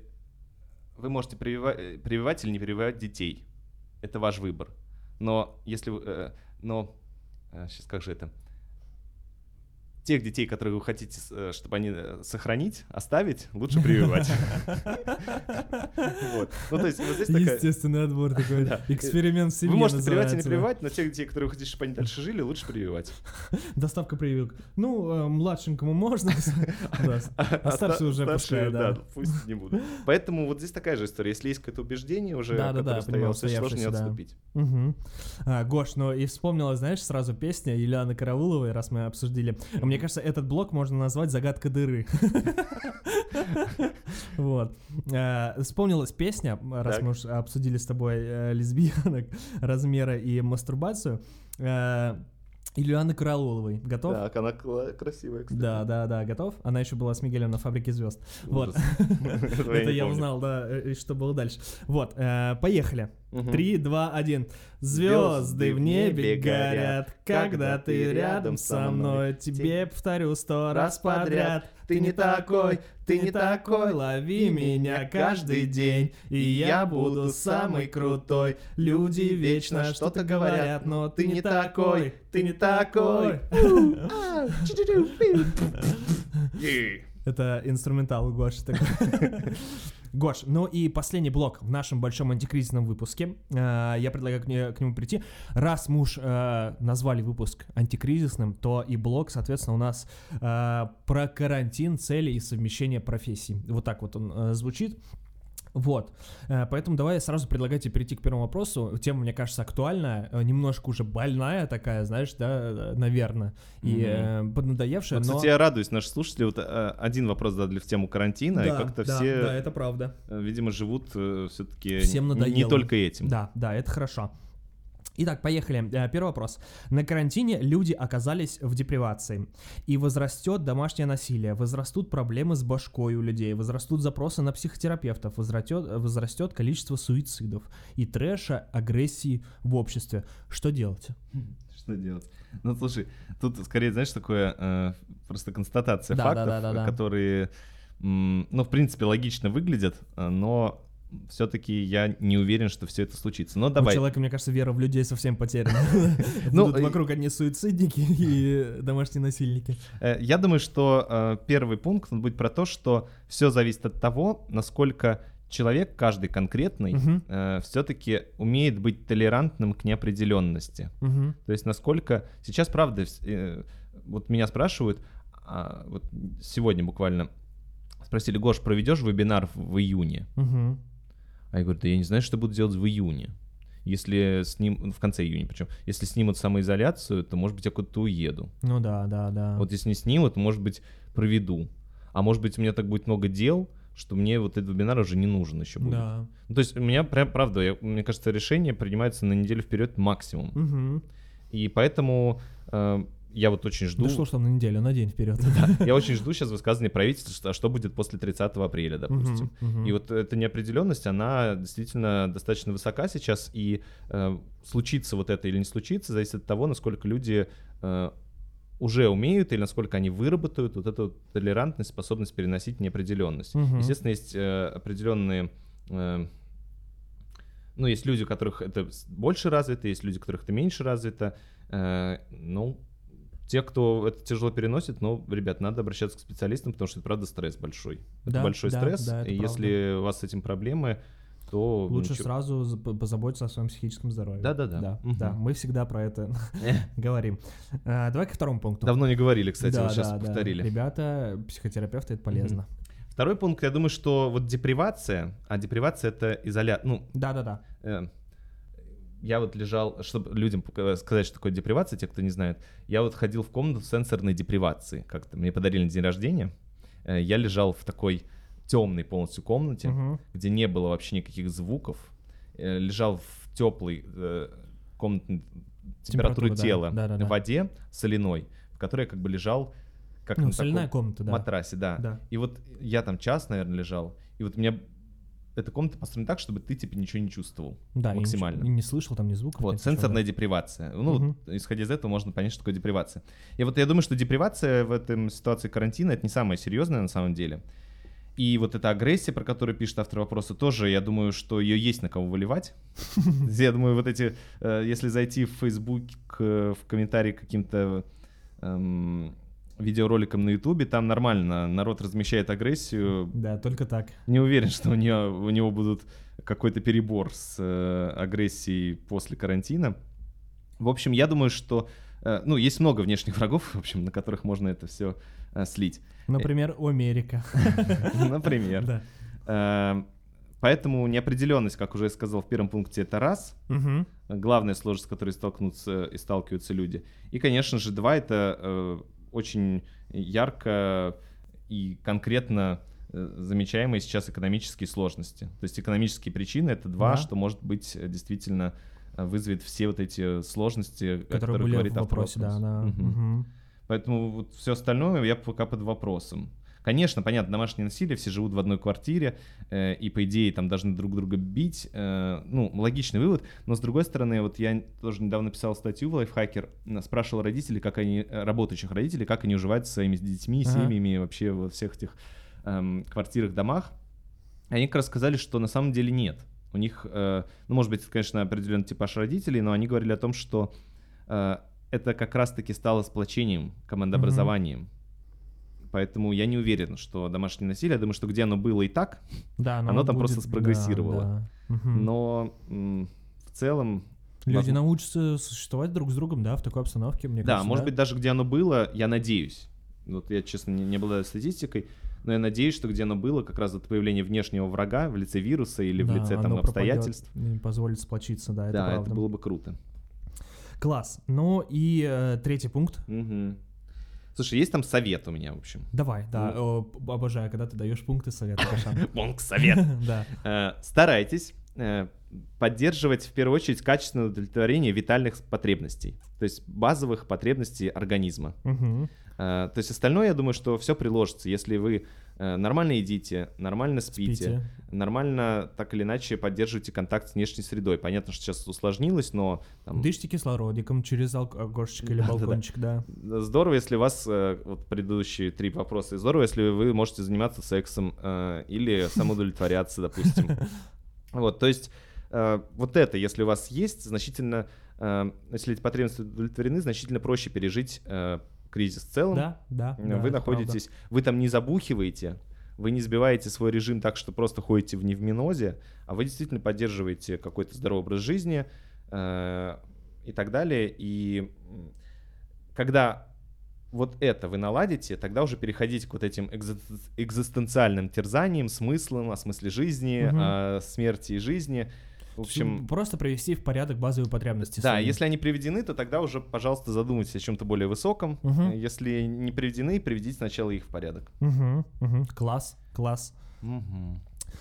вы можете привива- э, прививать или не прививать детей. Это ваш выбор. Но если вы, э, но сейчас как же это? Тех детей, которые вы хотите, э, чтобы они э, сохранить, оставить, лучше прививать. Ну, то есть вот здесь такая... Естественный отбор такой. Эксперимент в семье Вы можете прививать или не прививать, но тех детей, которые вы хотите, чтобы они дальше жили, лучше прививать. Доставка прививок. Ну, э, младшенькому можно. А старший уже пускай, да. пусть не будут. Поэтому вот здесь такая же история. Если есть какое-то убеждение уже, которое устоялось, очень сложно не отступить. А, Гош, ну и вспомнила, знаешь, сразу песня Юлианы Карауловой, раз мы обсудили. Мне кажется, этот блок можно назвать «Загадка дыры». Вот. А, Вспомнилась песня, раз мы уж обсудили с тобой э, лесбиянок, размера и мастурбацию. Э, Юлианы Карауловой. Готов? Так, она красивая, кстати. Да, да, да, готов. Она еще была с Мигелем на фабрике звезд. Вот. Это я узнал, да, э, что было дальше. Вот, э, поехали. Три, два, один. Звезды в небе горят, когда ты рядом со мной. Тебе повторю сто раз подряд. Ты не такой, ты не такой, лови меня каждый день, и я буду самый крутой. Люди вечно что-то говорят, но ты не такой, ты не такой. Ей. Это инструментал у Гоши такой. Гош, ну и последний блок в нашем большом антикризисном выпуске. Э, Я предлагаю к, не- к нему прийти. Раз мы уж э, назвали выпуск антикризисным, то и блок, соответственно, у нас э, про карантин, цели и совмещение профессий. Вот так вот он звучит. Вот, Э, поэтому давай я сразу предлагаю тебе перейти к первому вопросу. Тема, мне кажется, актуальная, э, немножко уже больная такая, знаешь, да, наверное, и э, поднадоевшая, Ну, но... Кстати, я радуюсь, наши слушатели вот э, один вопрос задали в тему карантина, и Да, как-то да, все, да, это правда. э, видимо, живут все-таки Всем не только этим. Да, да, это хорошо. Итак, поехали. Э, Первый вопрос. На карантине люди оказались в депривации. И возрастет домашнее насилие, возрастут проблемы с башкой у людей, возрастут запросы на психотерапевтов, возрастет, возрастет количество суицидов и трэша, агрессии в обществе. Что делать? Что делать? Ну, слушай, тут скорее, знаешь, такое э, просто констатация Да, фактов, да, да, да, да. которые, ну, в принципе, логично выглядят, э, но все-таки я не уверен, что все это случится. Но У давай. человека, мне кажется, вера в людей совсем потеряна. Ну, вокруг одни суицидники и домашние насильники. Э, Я думаю, что э, первый пункт будет про то, что все зависит от того, насколько человек, каждый конкретный, Мгм, все-таки умеет быть толерантным к неопределенности. То есть насколько сейчас, правда, э, вот меня спрашивают, а, вот сегодня буквально спросили, Гош, проведешь вебинар в, июне? А я говорю, да я не знаю, что буду делать в июне. Если с ним, в конце июня причем, если снимут самоизоляцию, то, может быть, я куда-то уеду. Ну да, да, да. Вот если не снимут, то, может быть, проведу. А может быть, у меня так будет много дел, что мне вот этот вебинар уже не нужен еще будет. Да. Ну, то есть у меня прям, правда, я- мне кажется, решение принимается на неделю вперед максимум. Мгм. И поэтому э, я вот очень жду, Да что ж там на неделю, на день вперед. я очень жду сейчас высказывания правительства, что, а что будет после 30 апреля, допустим. И вот эта неопределенность, она действительно достаточно высока сейчас, и э, случится вот это или не случится, зависит от того, насколько люди э, уже умеют или насколько они выработают вот эту толерантность, способность переносить неопределенность. Мгм. Естественно, есть э, определенные... э, ну, есть люди, у которых это больше развито, есть люди, у которых это меньше развито. Э, ну, те, кто это тяжело переносит, ну, ребят, надо обращаться к специалистам, потому что это, правда, стресс большой. Это Да, большой да, стресс, да, это и правда. если у вас с этим проблемы, то... Лучше ничего- сразу за- по- позаботиться о своем психическом здоровье. Да-да-да. Да, Мгм. да, мы всегда про это говорим. А, Давай ко второму пункту. Давно не говорили, кстати, Да, вот сейчас да, да. повторили. Ребята, психотерапевты, это полезно. Второй пункт, я думаю, что вот депривация, а депривация это изоляция, ну, Да-да-да. э, я вот лежал, чтобы людям пока- сказать, что такое депривация, те, кто не знает, я вот ходил в комнату сенсорной депривации, как-то мне подарили на день рождения, Э, я лежал в такой темной полностью комнате, Мгм. где не было вообще никаких звуков, э, лежал в теплой э, комнатной температуры Температура, да. тела Да-да-да. в воде соляной, в которой я как бы лежал как Ну, на соляная комната, да. матрасе, да. Да. И вот я там час, наверное, лежал, и вот у меня эта комната построена так, чтобы ты типа ничего не чувствовал Да, максимально. и не слышал там ни звуков. Вот, ни ничего, сенсорная да. депривация. Ну, вот, исходя из этого, можно понять, что такое депривация. И вот я думаю, что депривация в этом ситуации карантина это не самое серьезное на самом деле. И вот эта агрессия, про которую пишет автор вопроса, тоже, я думаю, что ее есть на кого выливать. Я думаю, вот эти, э, если зайти в Facebook, э, в комментарии к каким-то видеороликам на Ютубе, там нормально народ размещает агрессию. Да, только так. Не уверен, что у, нее, у него будут какой-то перебор с э, агрессией после карантина. В общем, я думаю, что э, ну, есть много внешних врагов, в общем, на которых можно это все э, слить. Например, Америка. Например. Э, Поэтому неопределенность, как уже я сказал в первом пункте, это раз. Мгм. Главная сложность, с которой столкнутся и сталкиваются люди. И, конечно же, два это э, очень ярко и конкретно э, замечаемые сейчас экономические сложности. То есть экономические причины это два, Да. что может быть э, действительно э, вызовет все вот эти сложности, Которые которых были говорит в вопросе, да, вопроса. она... Мгм. мгм. Поэтому вот все остальное я пока под вопросом. Конечно, понятно, домашнее насилие, все живут в одной квартире, э, и по идее там должны друг друга бить. э, ну, логичный вывод. Но с другой стороны, вот я тоже недавно писал статью в Лайфхакер, м, спрашивал родителей, как они, э, работающих родителей, как они уживаются со своими детьми, Ага. семьями, вообще во всех этих эм, квартирах, домах. Они как раз сказали, что на самом деле нет. У них, э, ну, может быть, конечно, определенный типаж родителей, но они говорили о том, что э, это как раз-таки стало сплочением, командообразованием. Поэтому я не уверен, что домашнее насилие, я думаю, что где оно было и так, Да, но Оно он там будет- просто спрогрессировало. да, да. Мгм. но в целом... Люди возможно- научатся существовать друг с другом, да, в такой обстановке, мне Да, кажется. может быть, даже где оно было, я надеюсь. Вот я, честно, не, не обладаю статистикой, но я надеюсь, что где оно было, как раз это появление внешнего врага в лице вируса или в Да, лице там оно пропадет, обстоятельств. Не позволит сплочиться, да, это да, правда. это было бы круто. Класс. Ну и э, третий пункт. Мгм. Слушай, есть там совет у меня, в общем. Давай, да, Ну. о, обожаю, когда ты даешь пункты совета. Бонг совет. Да. Э, Старайтесь э, поддерживать в первую очередь качественное удовлетворение витальных потребностей, то есть базовых потребностей организма. Э, То есть остальное, я думаю, что все приложится. Если вы нормально едите, нормально спите, Спите. нормально так или иначе поддерживаете контакт с внешней средой. Понятно, что сейчас усложнилось, но там, Дышите кислородиком через ок- окошечко или балкончик, да. здорово, если у вас, э, вот предыдущие три вопроса, здорово, если вы можете заниматься сексом э, или самоудовлетворяться, допустим. Вот, то есть э, вот это, если у вас есть, значительно, э, если эти потребности удовлетворены, значительно проще пережить э, кризис в целом. Да, да. Да, вы это находитесь, вы там не забухиваете, вы не сбиваете свой режим так, что просто ходите в невминозе, а вы действительно поддерживаете какой-то здоровый образ жизни э, и так далее. И когда вот это вы наладите, тогда уже переходите к вот этим экзистенциальным терзаниям, смыслам, о смысле жизни, Мгм. о смерти и жизни. В общем, Просто привести в порядок базовые потребности. да, свои. если они приведены, то тогда уже, пожалуйста, задумайтесь о чем-то более высоком. Э, Если не приведены, приведите сначала их в порядок. Мгм, мгм. Класс, класс.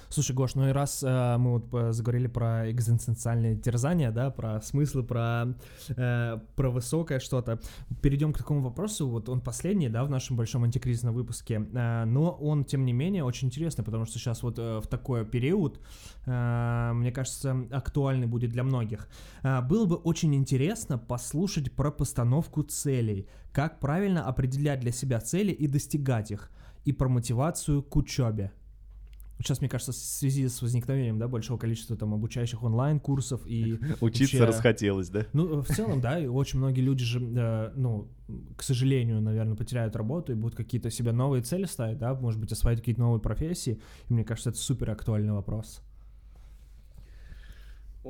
Слушай, Гош, ну и раз э, мы вот э, заговорили про экзистенциальные терзания, да, про смыслы, про, э, про высокое что-то, перейдем к такому вопросу. Вот он последний, да, в нашем большом антикризисном выпуске, э, но он, тем не менее, очень интересный, потому что сейчас вот э, в такой период, э, мне кажется, актуальный будет для многих. Э, было бы очень интересно послушать про постановку целей, как правильно определять для себя цели и достигать их, и про мотивацию к учебе. Сейчас, мне кажется, в связи с возникновением да, большого количества там обучающих онлайн-курсов и Учиться вообще- расхотелось, да? ну, в целом, да, и очень многие люди же, э, ну, к сожалению, наверное, потеряют работу и будут какие-то себе новые цели ставить, да, может быть, осваивать какие-то новые профессии. И мне кажется, это супер актуальный вопрос.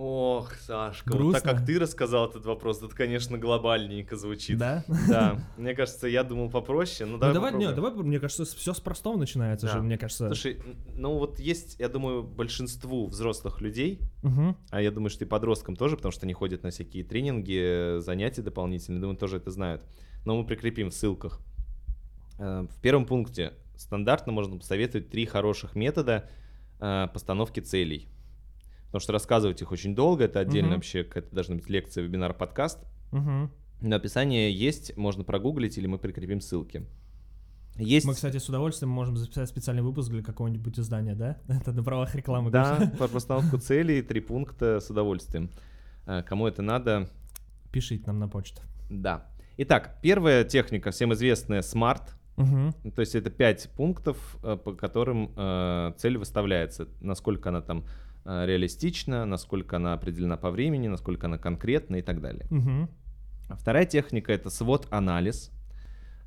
Ох, Сашка, вот Грустно? так как ты рассказал этот вопрос, это, конечно, глобальненько звучит. Да? Да, мне кажется, я думал попроще. Ну, Ну, давай, давай, не, попробуем. давай, мне кажется, все с простого начинается Да. же, мне кажется. Слушай, ну вот есть, я думаю, большинству взрослых людей, Мгм. а я думаю, что и подросткам тоже, потому что они ходят на всякие тренинги, занятия дополнительные, думаю, тоже это знают. Но мы прикрепим в ссылках. Э, В первом пункте стандартно можно посоветовать три хороших метода э, постановки целей. Потому что рассказывать их очень долго, это отдельно Мгм. вообще, какая-то должна быть лекция, вебинар, подкаст. Мгм. Но описание есть, можно прогуглить, или мы прикрепим ссылки. Есть... Мы, кстати, с удовольствием можем записать специальный выпуск для какого-нибудь издания, да? Это на правах рекламы. Да, про постановку целей, три пункта с удовольствием. Э, Кому это надо, Пишите нам на почту. да. Итак, первая техника, всем известная, SMART. Ну, То есть это пять пунктов, э, по которым э, цель выставляется. Насколько она там реалистична, насколько она определена по времени, насколько она конкретна и так далее. А Вторая техника — это свод-анализ.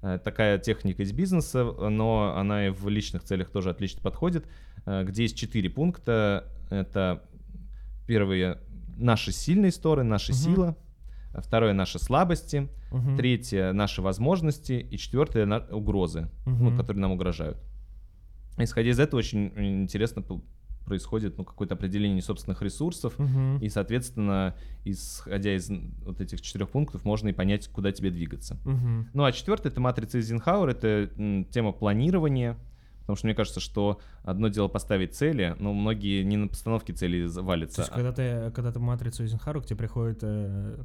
Э, Такая техника из бизнеса, но она и в личных целях тоже отлично подходит, э, где есть четыре пункта. Это первые — наши сильные стороны, наша Мгм. сила. Второе — наши слабости. Мгм. Третье — наши возможности. И четвертое — на- угрозы, ну, Мгм. которые нам угрожают. Исходя из этого, очень интересно происходит ну, какое-то определение собственных ресурсов, Мгм. и, соответственно, исходя из вот этих четырех пунктов, можно и понять, куда тебе двигаться. Мгм. Ну, а четвертое — это матрица Эйзенхауэр, это м, тема планирования, потому что мне кажется, что одно дело поставить цели, но многие не на постановке целей То валятся. есть, когда ты, когда ты матрицу Эйзенхару, к тебе приходит э,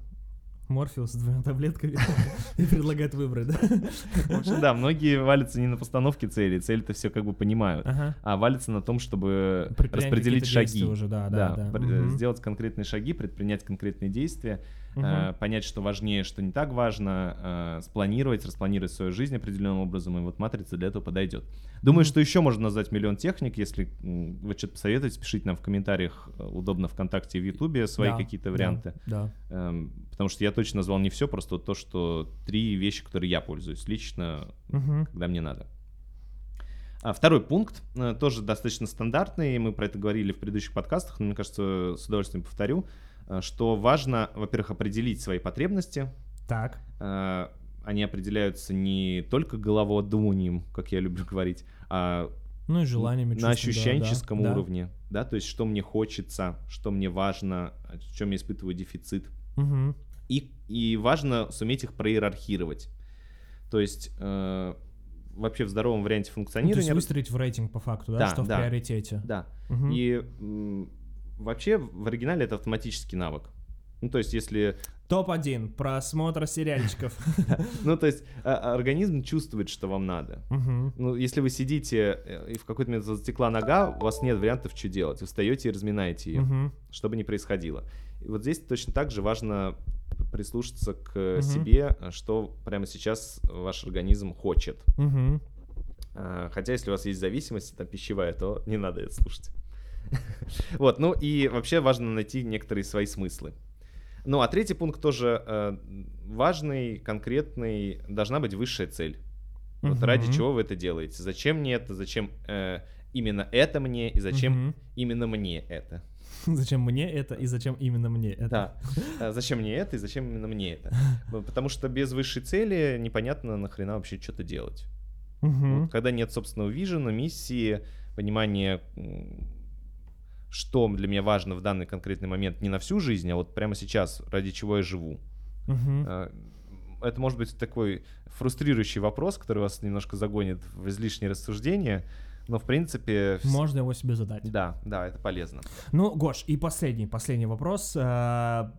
Морфеус с двумя таблетками и предлагает выбрать, да? В общем, да, многие валятся не на постановке целей, цели-то все как бы понимают, Ага. а валятся на том, чтобы распределить шаги. действия уже, да, да, да. пр- Мгм. сделать конкретные шаги, предпринять конкретные действия, Э, понять, что важнее, что не так важно, э, спланировать, распланировать свою жизнь определенным образом, и вот матрица для этого подойдет. Думаю, что еще можно назвать миллион техник, если вы что-то посоветуете, пишите нам в комментариях, э, удобно ВКонтакте и в Ютубе свои Да, какие-то да, варианты. Да. Эм, потому что я точно назвал не все, просто то, что три вещи, которые я пользуюсь лично, Мгм. когда мне надо. А второй пункт тоже достаточно стандартный, мы про это говорили в предыдущих подкастах, но мне кажется, с удовольствием повторю, что важно, во-первых, определить свои потребности. Так. Э, Они определяются не только головодуманием, как я люблю говорить, а Ну и желаниями, на ощущенческом да, да. уровне, да, то есть что мне хочется, что мне важно, в чем я испытываю дефицит. Мгм. И, и важно суметь их проиерархировать. То есть э, вообще в здоровом варианте Ну, то функционирования... есть выстроить в рейтинг по факту, да, Да, что в да. приоритете. Да. Мгм. И вообще в оригинале это автоматический навык. Ну, то есть, если... Топ-1. Просмотр сериальчиков. Ну, то есть, а- организм чувствует, что вам надо. Ну, если вы сидите, э, и в какой-то момент затекла нога, у вас нет вариантов, что делать. Вы встаете и разминаете ее, Мгм. что бы ни происходило. И вот здесь точно так же важно прислушаться к себе, что прямо сейчас ваш организм хочет. А, Хотя, если у вас есть зависимость там, пищевая, то не надо это слушать. Вот, ну и вообще важно найти некоторые свои смыслы. Ну, а третий пункт тоже э, важный, конкретный. Должна быть высшая цель. Вот ради Мгм. чего вы это делаете? Зачем мне это? Зачем э, именно это мне? И зачем Мгм. именно мне это? Зачем мне это и зачем именно мне это? Да. А Зачем мне это и зачем именно мне это? Потому что без высшей цели непонятно нахрена вообще что-то делать. Мгм. Вот когда нет собственного вижена, миссии, понимания, что для меня важно в данный конкретный момент не на всю жизнь, а вот прямо сейчас, ради чего я живу. А, Это может быть такой фрустрирующий вопрос, который вас немножко загонит в излишние рассуждения, но в принципе... Можно его себе задать. Да, да, это полезно. Ну, Гош, и последний, последний вопрос. э,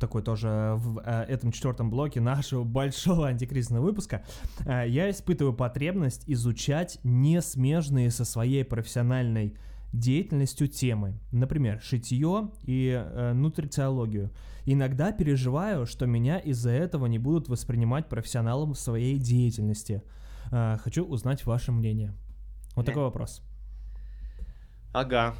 Такой тоже в э, этом четвертом блоке нашего большого антикризисного выпуска. Я испытываю потребность изучать несмежные со своей профессиональной деятельностью темы. Например, шитье и э, нутрициологию. Иногда переживаю, что меня из-за этого не будут воспринимать профессионалом в своей деятельности. Э, Хочу узнать ваше мнение. Вот Э. такой вопрос. Ага.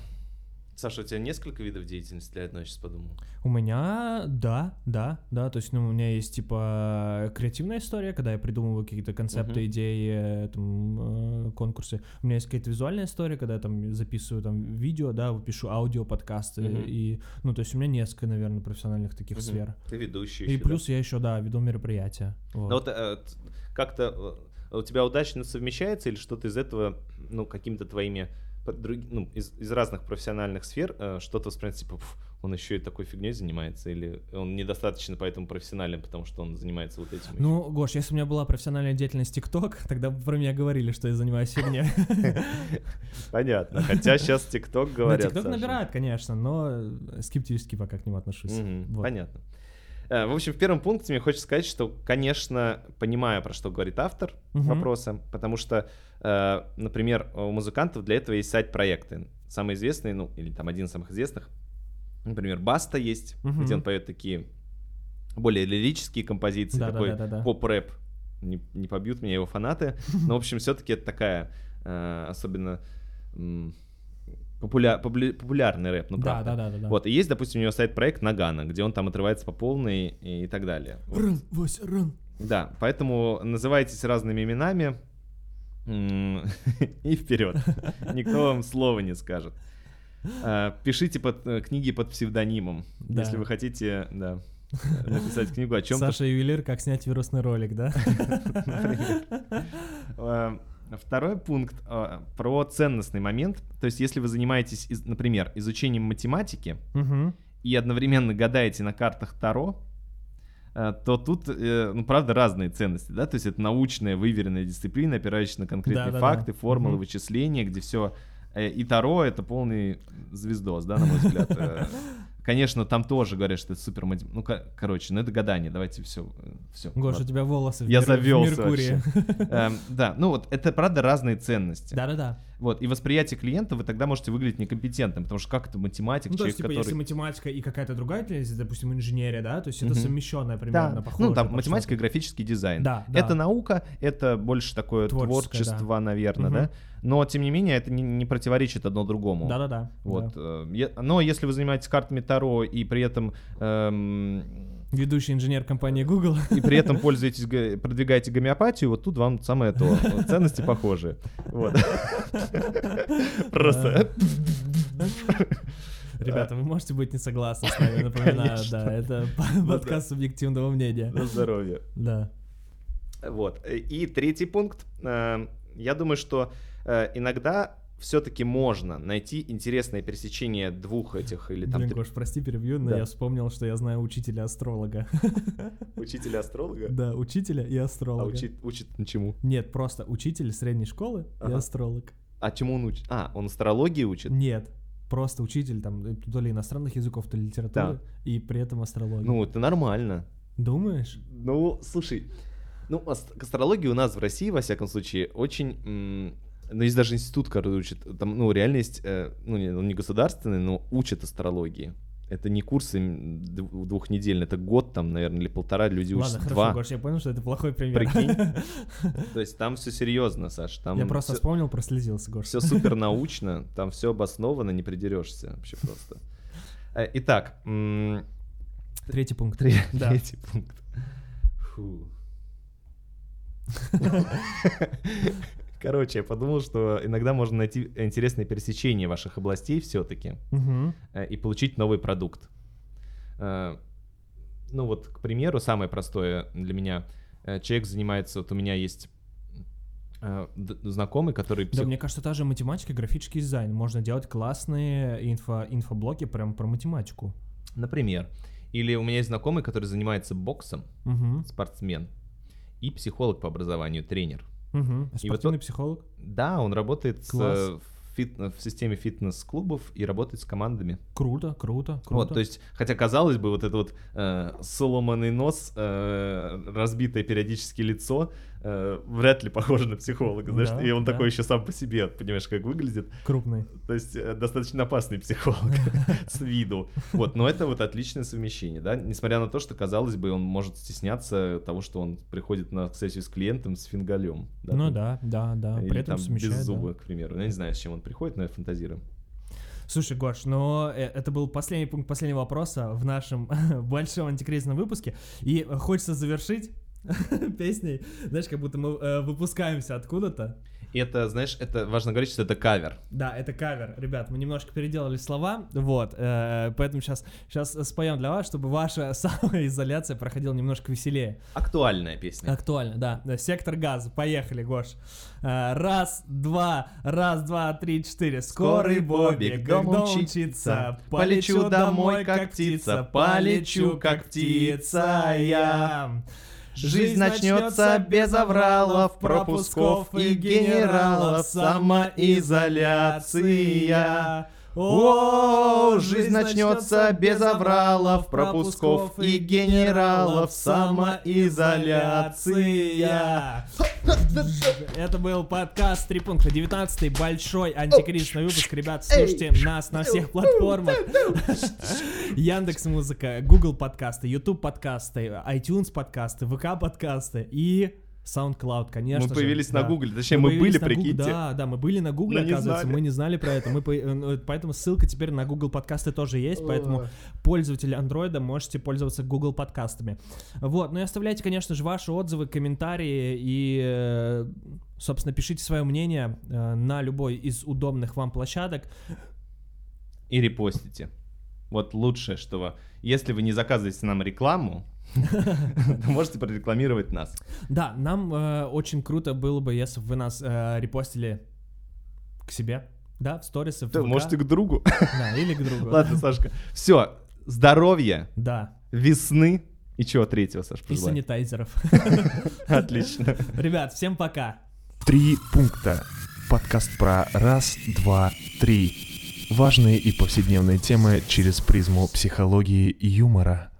Саша, у тебя несколько видов деятельности для одной, сейчас подумал. У меня, да, да, да, то есть, ну, у меня есть, типа, креативная история, когда я придумываю какие-то концепты, Мгм. идеи, там, э, конкурсы. У меня есть какая-то визуальная история, когда я там записываю там видео, да, пишу аудио, подкасты, Мгм. и, ну, то есть, у меня несколько, наверное, профессиональных таких Мгм. сфер. Ты ведущий И да? плюс я еще, да, веду мероприятия. вот. Ну вот э, как-то э, у тебя удачно совмещается или что-то из этого, ну, какими-то твоими, ну, из, из разных профессиональных сфер э, что-то воспринимается, типа, «Пф, он еще и такой фигней занимается, или он недостаточно поэтому профессионален, потому что он занимается вот этим. Ну, Гош, если у меня была профессиональная деятельность ТикТок, тогда бы про меня говорили, что я занимаюсь фигней. Понятно. Хотя сейчас ТикТок говорят. ТикТок набирает, конечно, но скептически пока к нему отношусь. Понятно. Э, В общем, в первом пункте мне хочется сказать, что, конечно, понимаю, про что говорит автор Мгм. вопроса, потому что, э, например, у музыкантов для этого есть сайт-проекты. Самый известный, ну, или там один из самых известных, например, Баста есть, Мгм. где он поет такие более лирические композиции, Да, да, такой да, да, да. поп-рэп не, не побьют меня его фанаты. Но, в общем, все-таки это такая э, особенно популя- популя- популярный рэп, ну Да, правда. да, да, да, да. Вот, и есть, допустим, у него сайт-проект Нагана, где он там отрывается по полной и, так далее. Вот. Ран, Вася, ран. Да, поэтому называйтесь разными именами и вперед. Никто вам слова не скажет. А, Пишите под, э, книги под псевдонимом, Да. если вы хотите, да, написать книгу о чем-то. Саша Ювелир, как снять вирусный ролик, да? Второй пункт а, про ценностный момент. То есть, если вы занимаетесь, из- например, изучением математики Мгм. и одновременно гадаете на картах Таро, э, то тут, э, ну, правда, разные ценности, да, то есть это научная, выверенная дисциплина, опирающаяся на конкретные Да-да-да. факты, формулы, Мгм. вычисления, где все... И Таро — это полный звездос, да, на мой взгляд. Э, Конечно, там тоже говорят, что это супер... матем- Ну, ко- короче, ну это гадание, давайте все. все Гош, у тебя волосы в Я в завелся Меркурии. Эм, Да, ну вот, это правда разные ценности. Да-да-да. Вот, и восприятие клиента вы тогда можете выглядеть некомпетентным, потому что как это математик, Ну, то есть, человек, типа, если который... математика и какая-то другая деятельность, допустим, инженерия, да, то есть это Мгм. совмещенное примерно, Да, похоже. ну там математика и что-то. графический дизайн. Да, да. Это наука, это больше такое Творческое, творчество, наверное, Мгм. да. Но тем не менее это не, не противоречит одно другому. Да-да-да. Вот. да. э, Но если вы занимаетесь картами Таро и при этом эм, Ведущий инженер компании Google. и при этом пользуетесь, га- продвигаете гомеопатию, вот тут вам самое то. Ценности похожи. Вот. Просто. Ребята, вы можете быть не согласны с нами, напоминаю, да, это подкаст субъективного мнения. На здоровье. Да. Вот. И третий пункт. Э, Я думаю, что э, иногда все-таки можно найти интересное пересечение двух этих или там Блин, три- Гош, прости, перебью, но Да. я вспомнил, что я знаю учителя-астролога. учителя астролога. Да, учителя и А астролога. учит, учит на чему? Нет, просто учитель средней школы и Ага. астролог. А чему он учит? А, он астрологии учит? Нет, просто учитель там э, то ли иностранных языков, то ли литературы, и при этом астрология. Ну, это нормально. Думаешь? Ну, слушай, ну, ас- к астрологии у нас в России, во всяком случае, очень... м, Ну, есть даже институт, который учит, там, ну, реально есть, э, ну, не, он не государственный, но учат астрологии. Это не курсы двухнедельные, это год там, наверное, или полтора, люди Ладно, учатся хорошо, два. Гош, я понял, что это плохой пример. Прикинь. То есть там все серьезно, Саш. Там Я просто вспомнил, прослезился, Гош. все супер научно, там все обосновано, не придерешься вообще просто. Э, Итак, Третий пункт. Да. третий пункт. Фу. Короче, я подумал, что иногда можно найти интересные пересечения ваших областей все-таки Мгм. и получить новый продукт. Э, Ну вот, к примеру, самое простое для меня. Э, Человек занимается, вот у меня есть э, знакомый, который... Да, псих- мне кажется, та же математика, графический дизайн. Можно делать классные инфо, инфоблоки прям про математику. Например. Или у меня есть знакомый, который занимается боксом, Угу. спортсмен, и психолог по образованию, тренер. Угу. И Спортивный вот психолог. Да, он работает с, Класс. э, в фит- в системе фитнес-клубов и работает с командами. Круто, круто, круто. Вот, то есть, хотя казалось бы, вот это вот э, сломанный нос, э, разбитое периодически лицо, э, вряд ли похоже на психолога, знаешь, Да, и он да. такой еще сам по себе, понимаешь, как выглядит. Крупный. То есть э, достаточно опасный психолог с виду. Вот, но это вот отличное совмещение, да, несмотря на то, что, казалось бы, он может стесняться того, что он приходит на сессию с клиентом с фингалем. Ну да, да, да. Или При этом без да. зуба, к примеру. Я не знаю, с чем он приходит, но я фантазирую. Слушай, Гош, но э, это был последний пункт последнего вопроса в нашем большом антикризисном выпуске. И хочется завершить песней, знаешь, как будто мы э, выпускаемся откуда-то. И это, знаешь, это важно говорить, что это кавер. Да, это кавер, ребят, мы немножко переделали слова, вот, э, поэтому сейчас, сейчас споем для вас, чтобы ваша самоизоляция проходила немножко веселее. Актуальная песня. Актуально, да. Да, Сектор газа, поехали, Гош. Э, Раз, два, раз, два, три, четыре. Скорый Бобик дома учится, полечу домой, как птица, полечу, как птица я. Жизнь начнется без авралов, пропусков и генералов, самоизоляция. О, жизнь начнется без авралов, пропусков и генералов, самоизоляция. Это был подкаст «Три пункта», 19 большой антикризисный выпуск. Ребят, слушайте нас на всех платформах. Яндекс Музыка, Google подкасты, YouTube подкасты, iTunes подкасты, ВК подкасты и SoundCloud, конечно Мы же, появились на да. Гугле, точнее, мы, были, на Гуг- прикиньте. Да, да, мы были на Гугле, Но не оказывается, знали. мы не знали про это. Мы по- э, ну, Поэтому ссылка теперь на Google подкасты тоже есть, поэтому пользователи андроида можете пользоваться Google подкастами. Вот, ну и оставляйте, конечно же, ваши отзывы, комментарии и, э, собственно, пишите свое мнение э, на любой из удобных вам площадок. И репостите. Вот лучшее, что вы... Если вы не заказываете нам рекламу, можете прорекламировать нас. Да, нам э, очень круто было бы, если бы вы нас э, репостили к себе, да, в сторисы, в Да. Можете к другу. Да, или к другу. Ладно, Сашка. Все, здоровья, Да, весны и чего третьего, Саш, и санитайзеров. Отлично. Ребят, всем пока. Три пункта. Подкаст про раз, два, три. Важные и повседневные темы через призму психологии и юмора.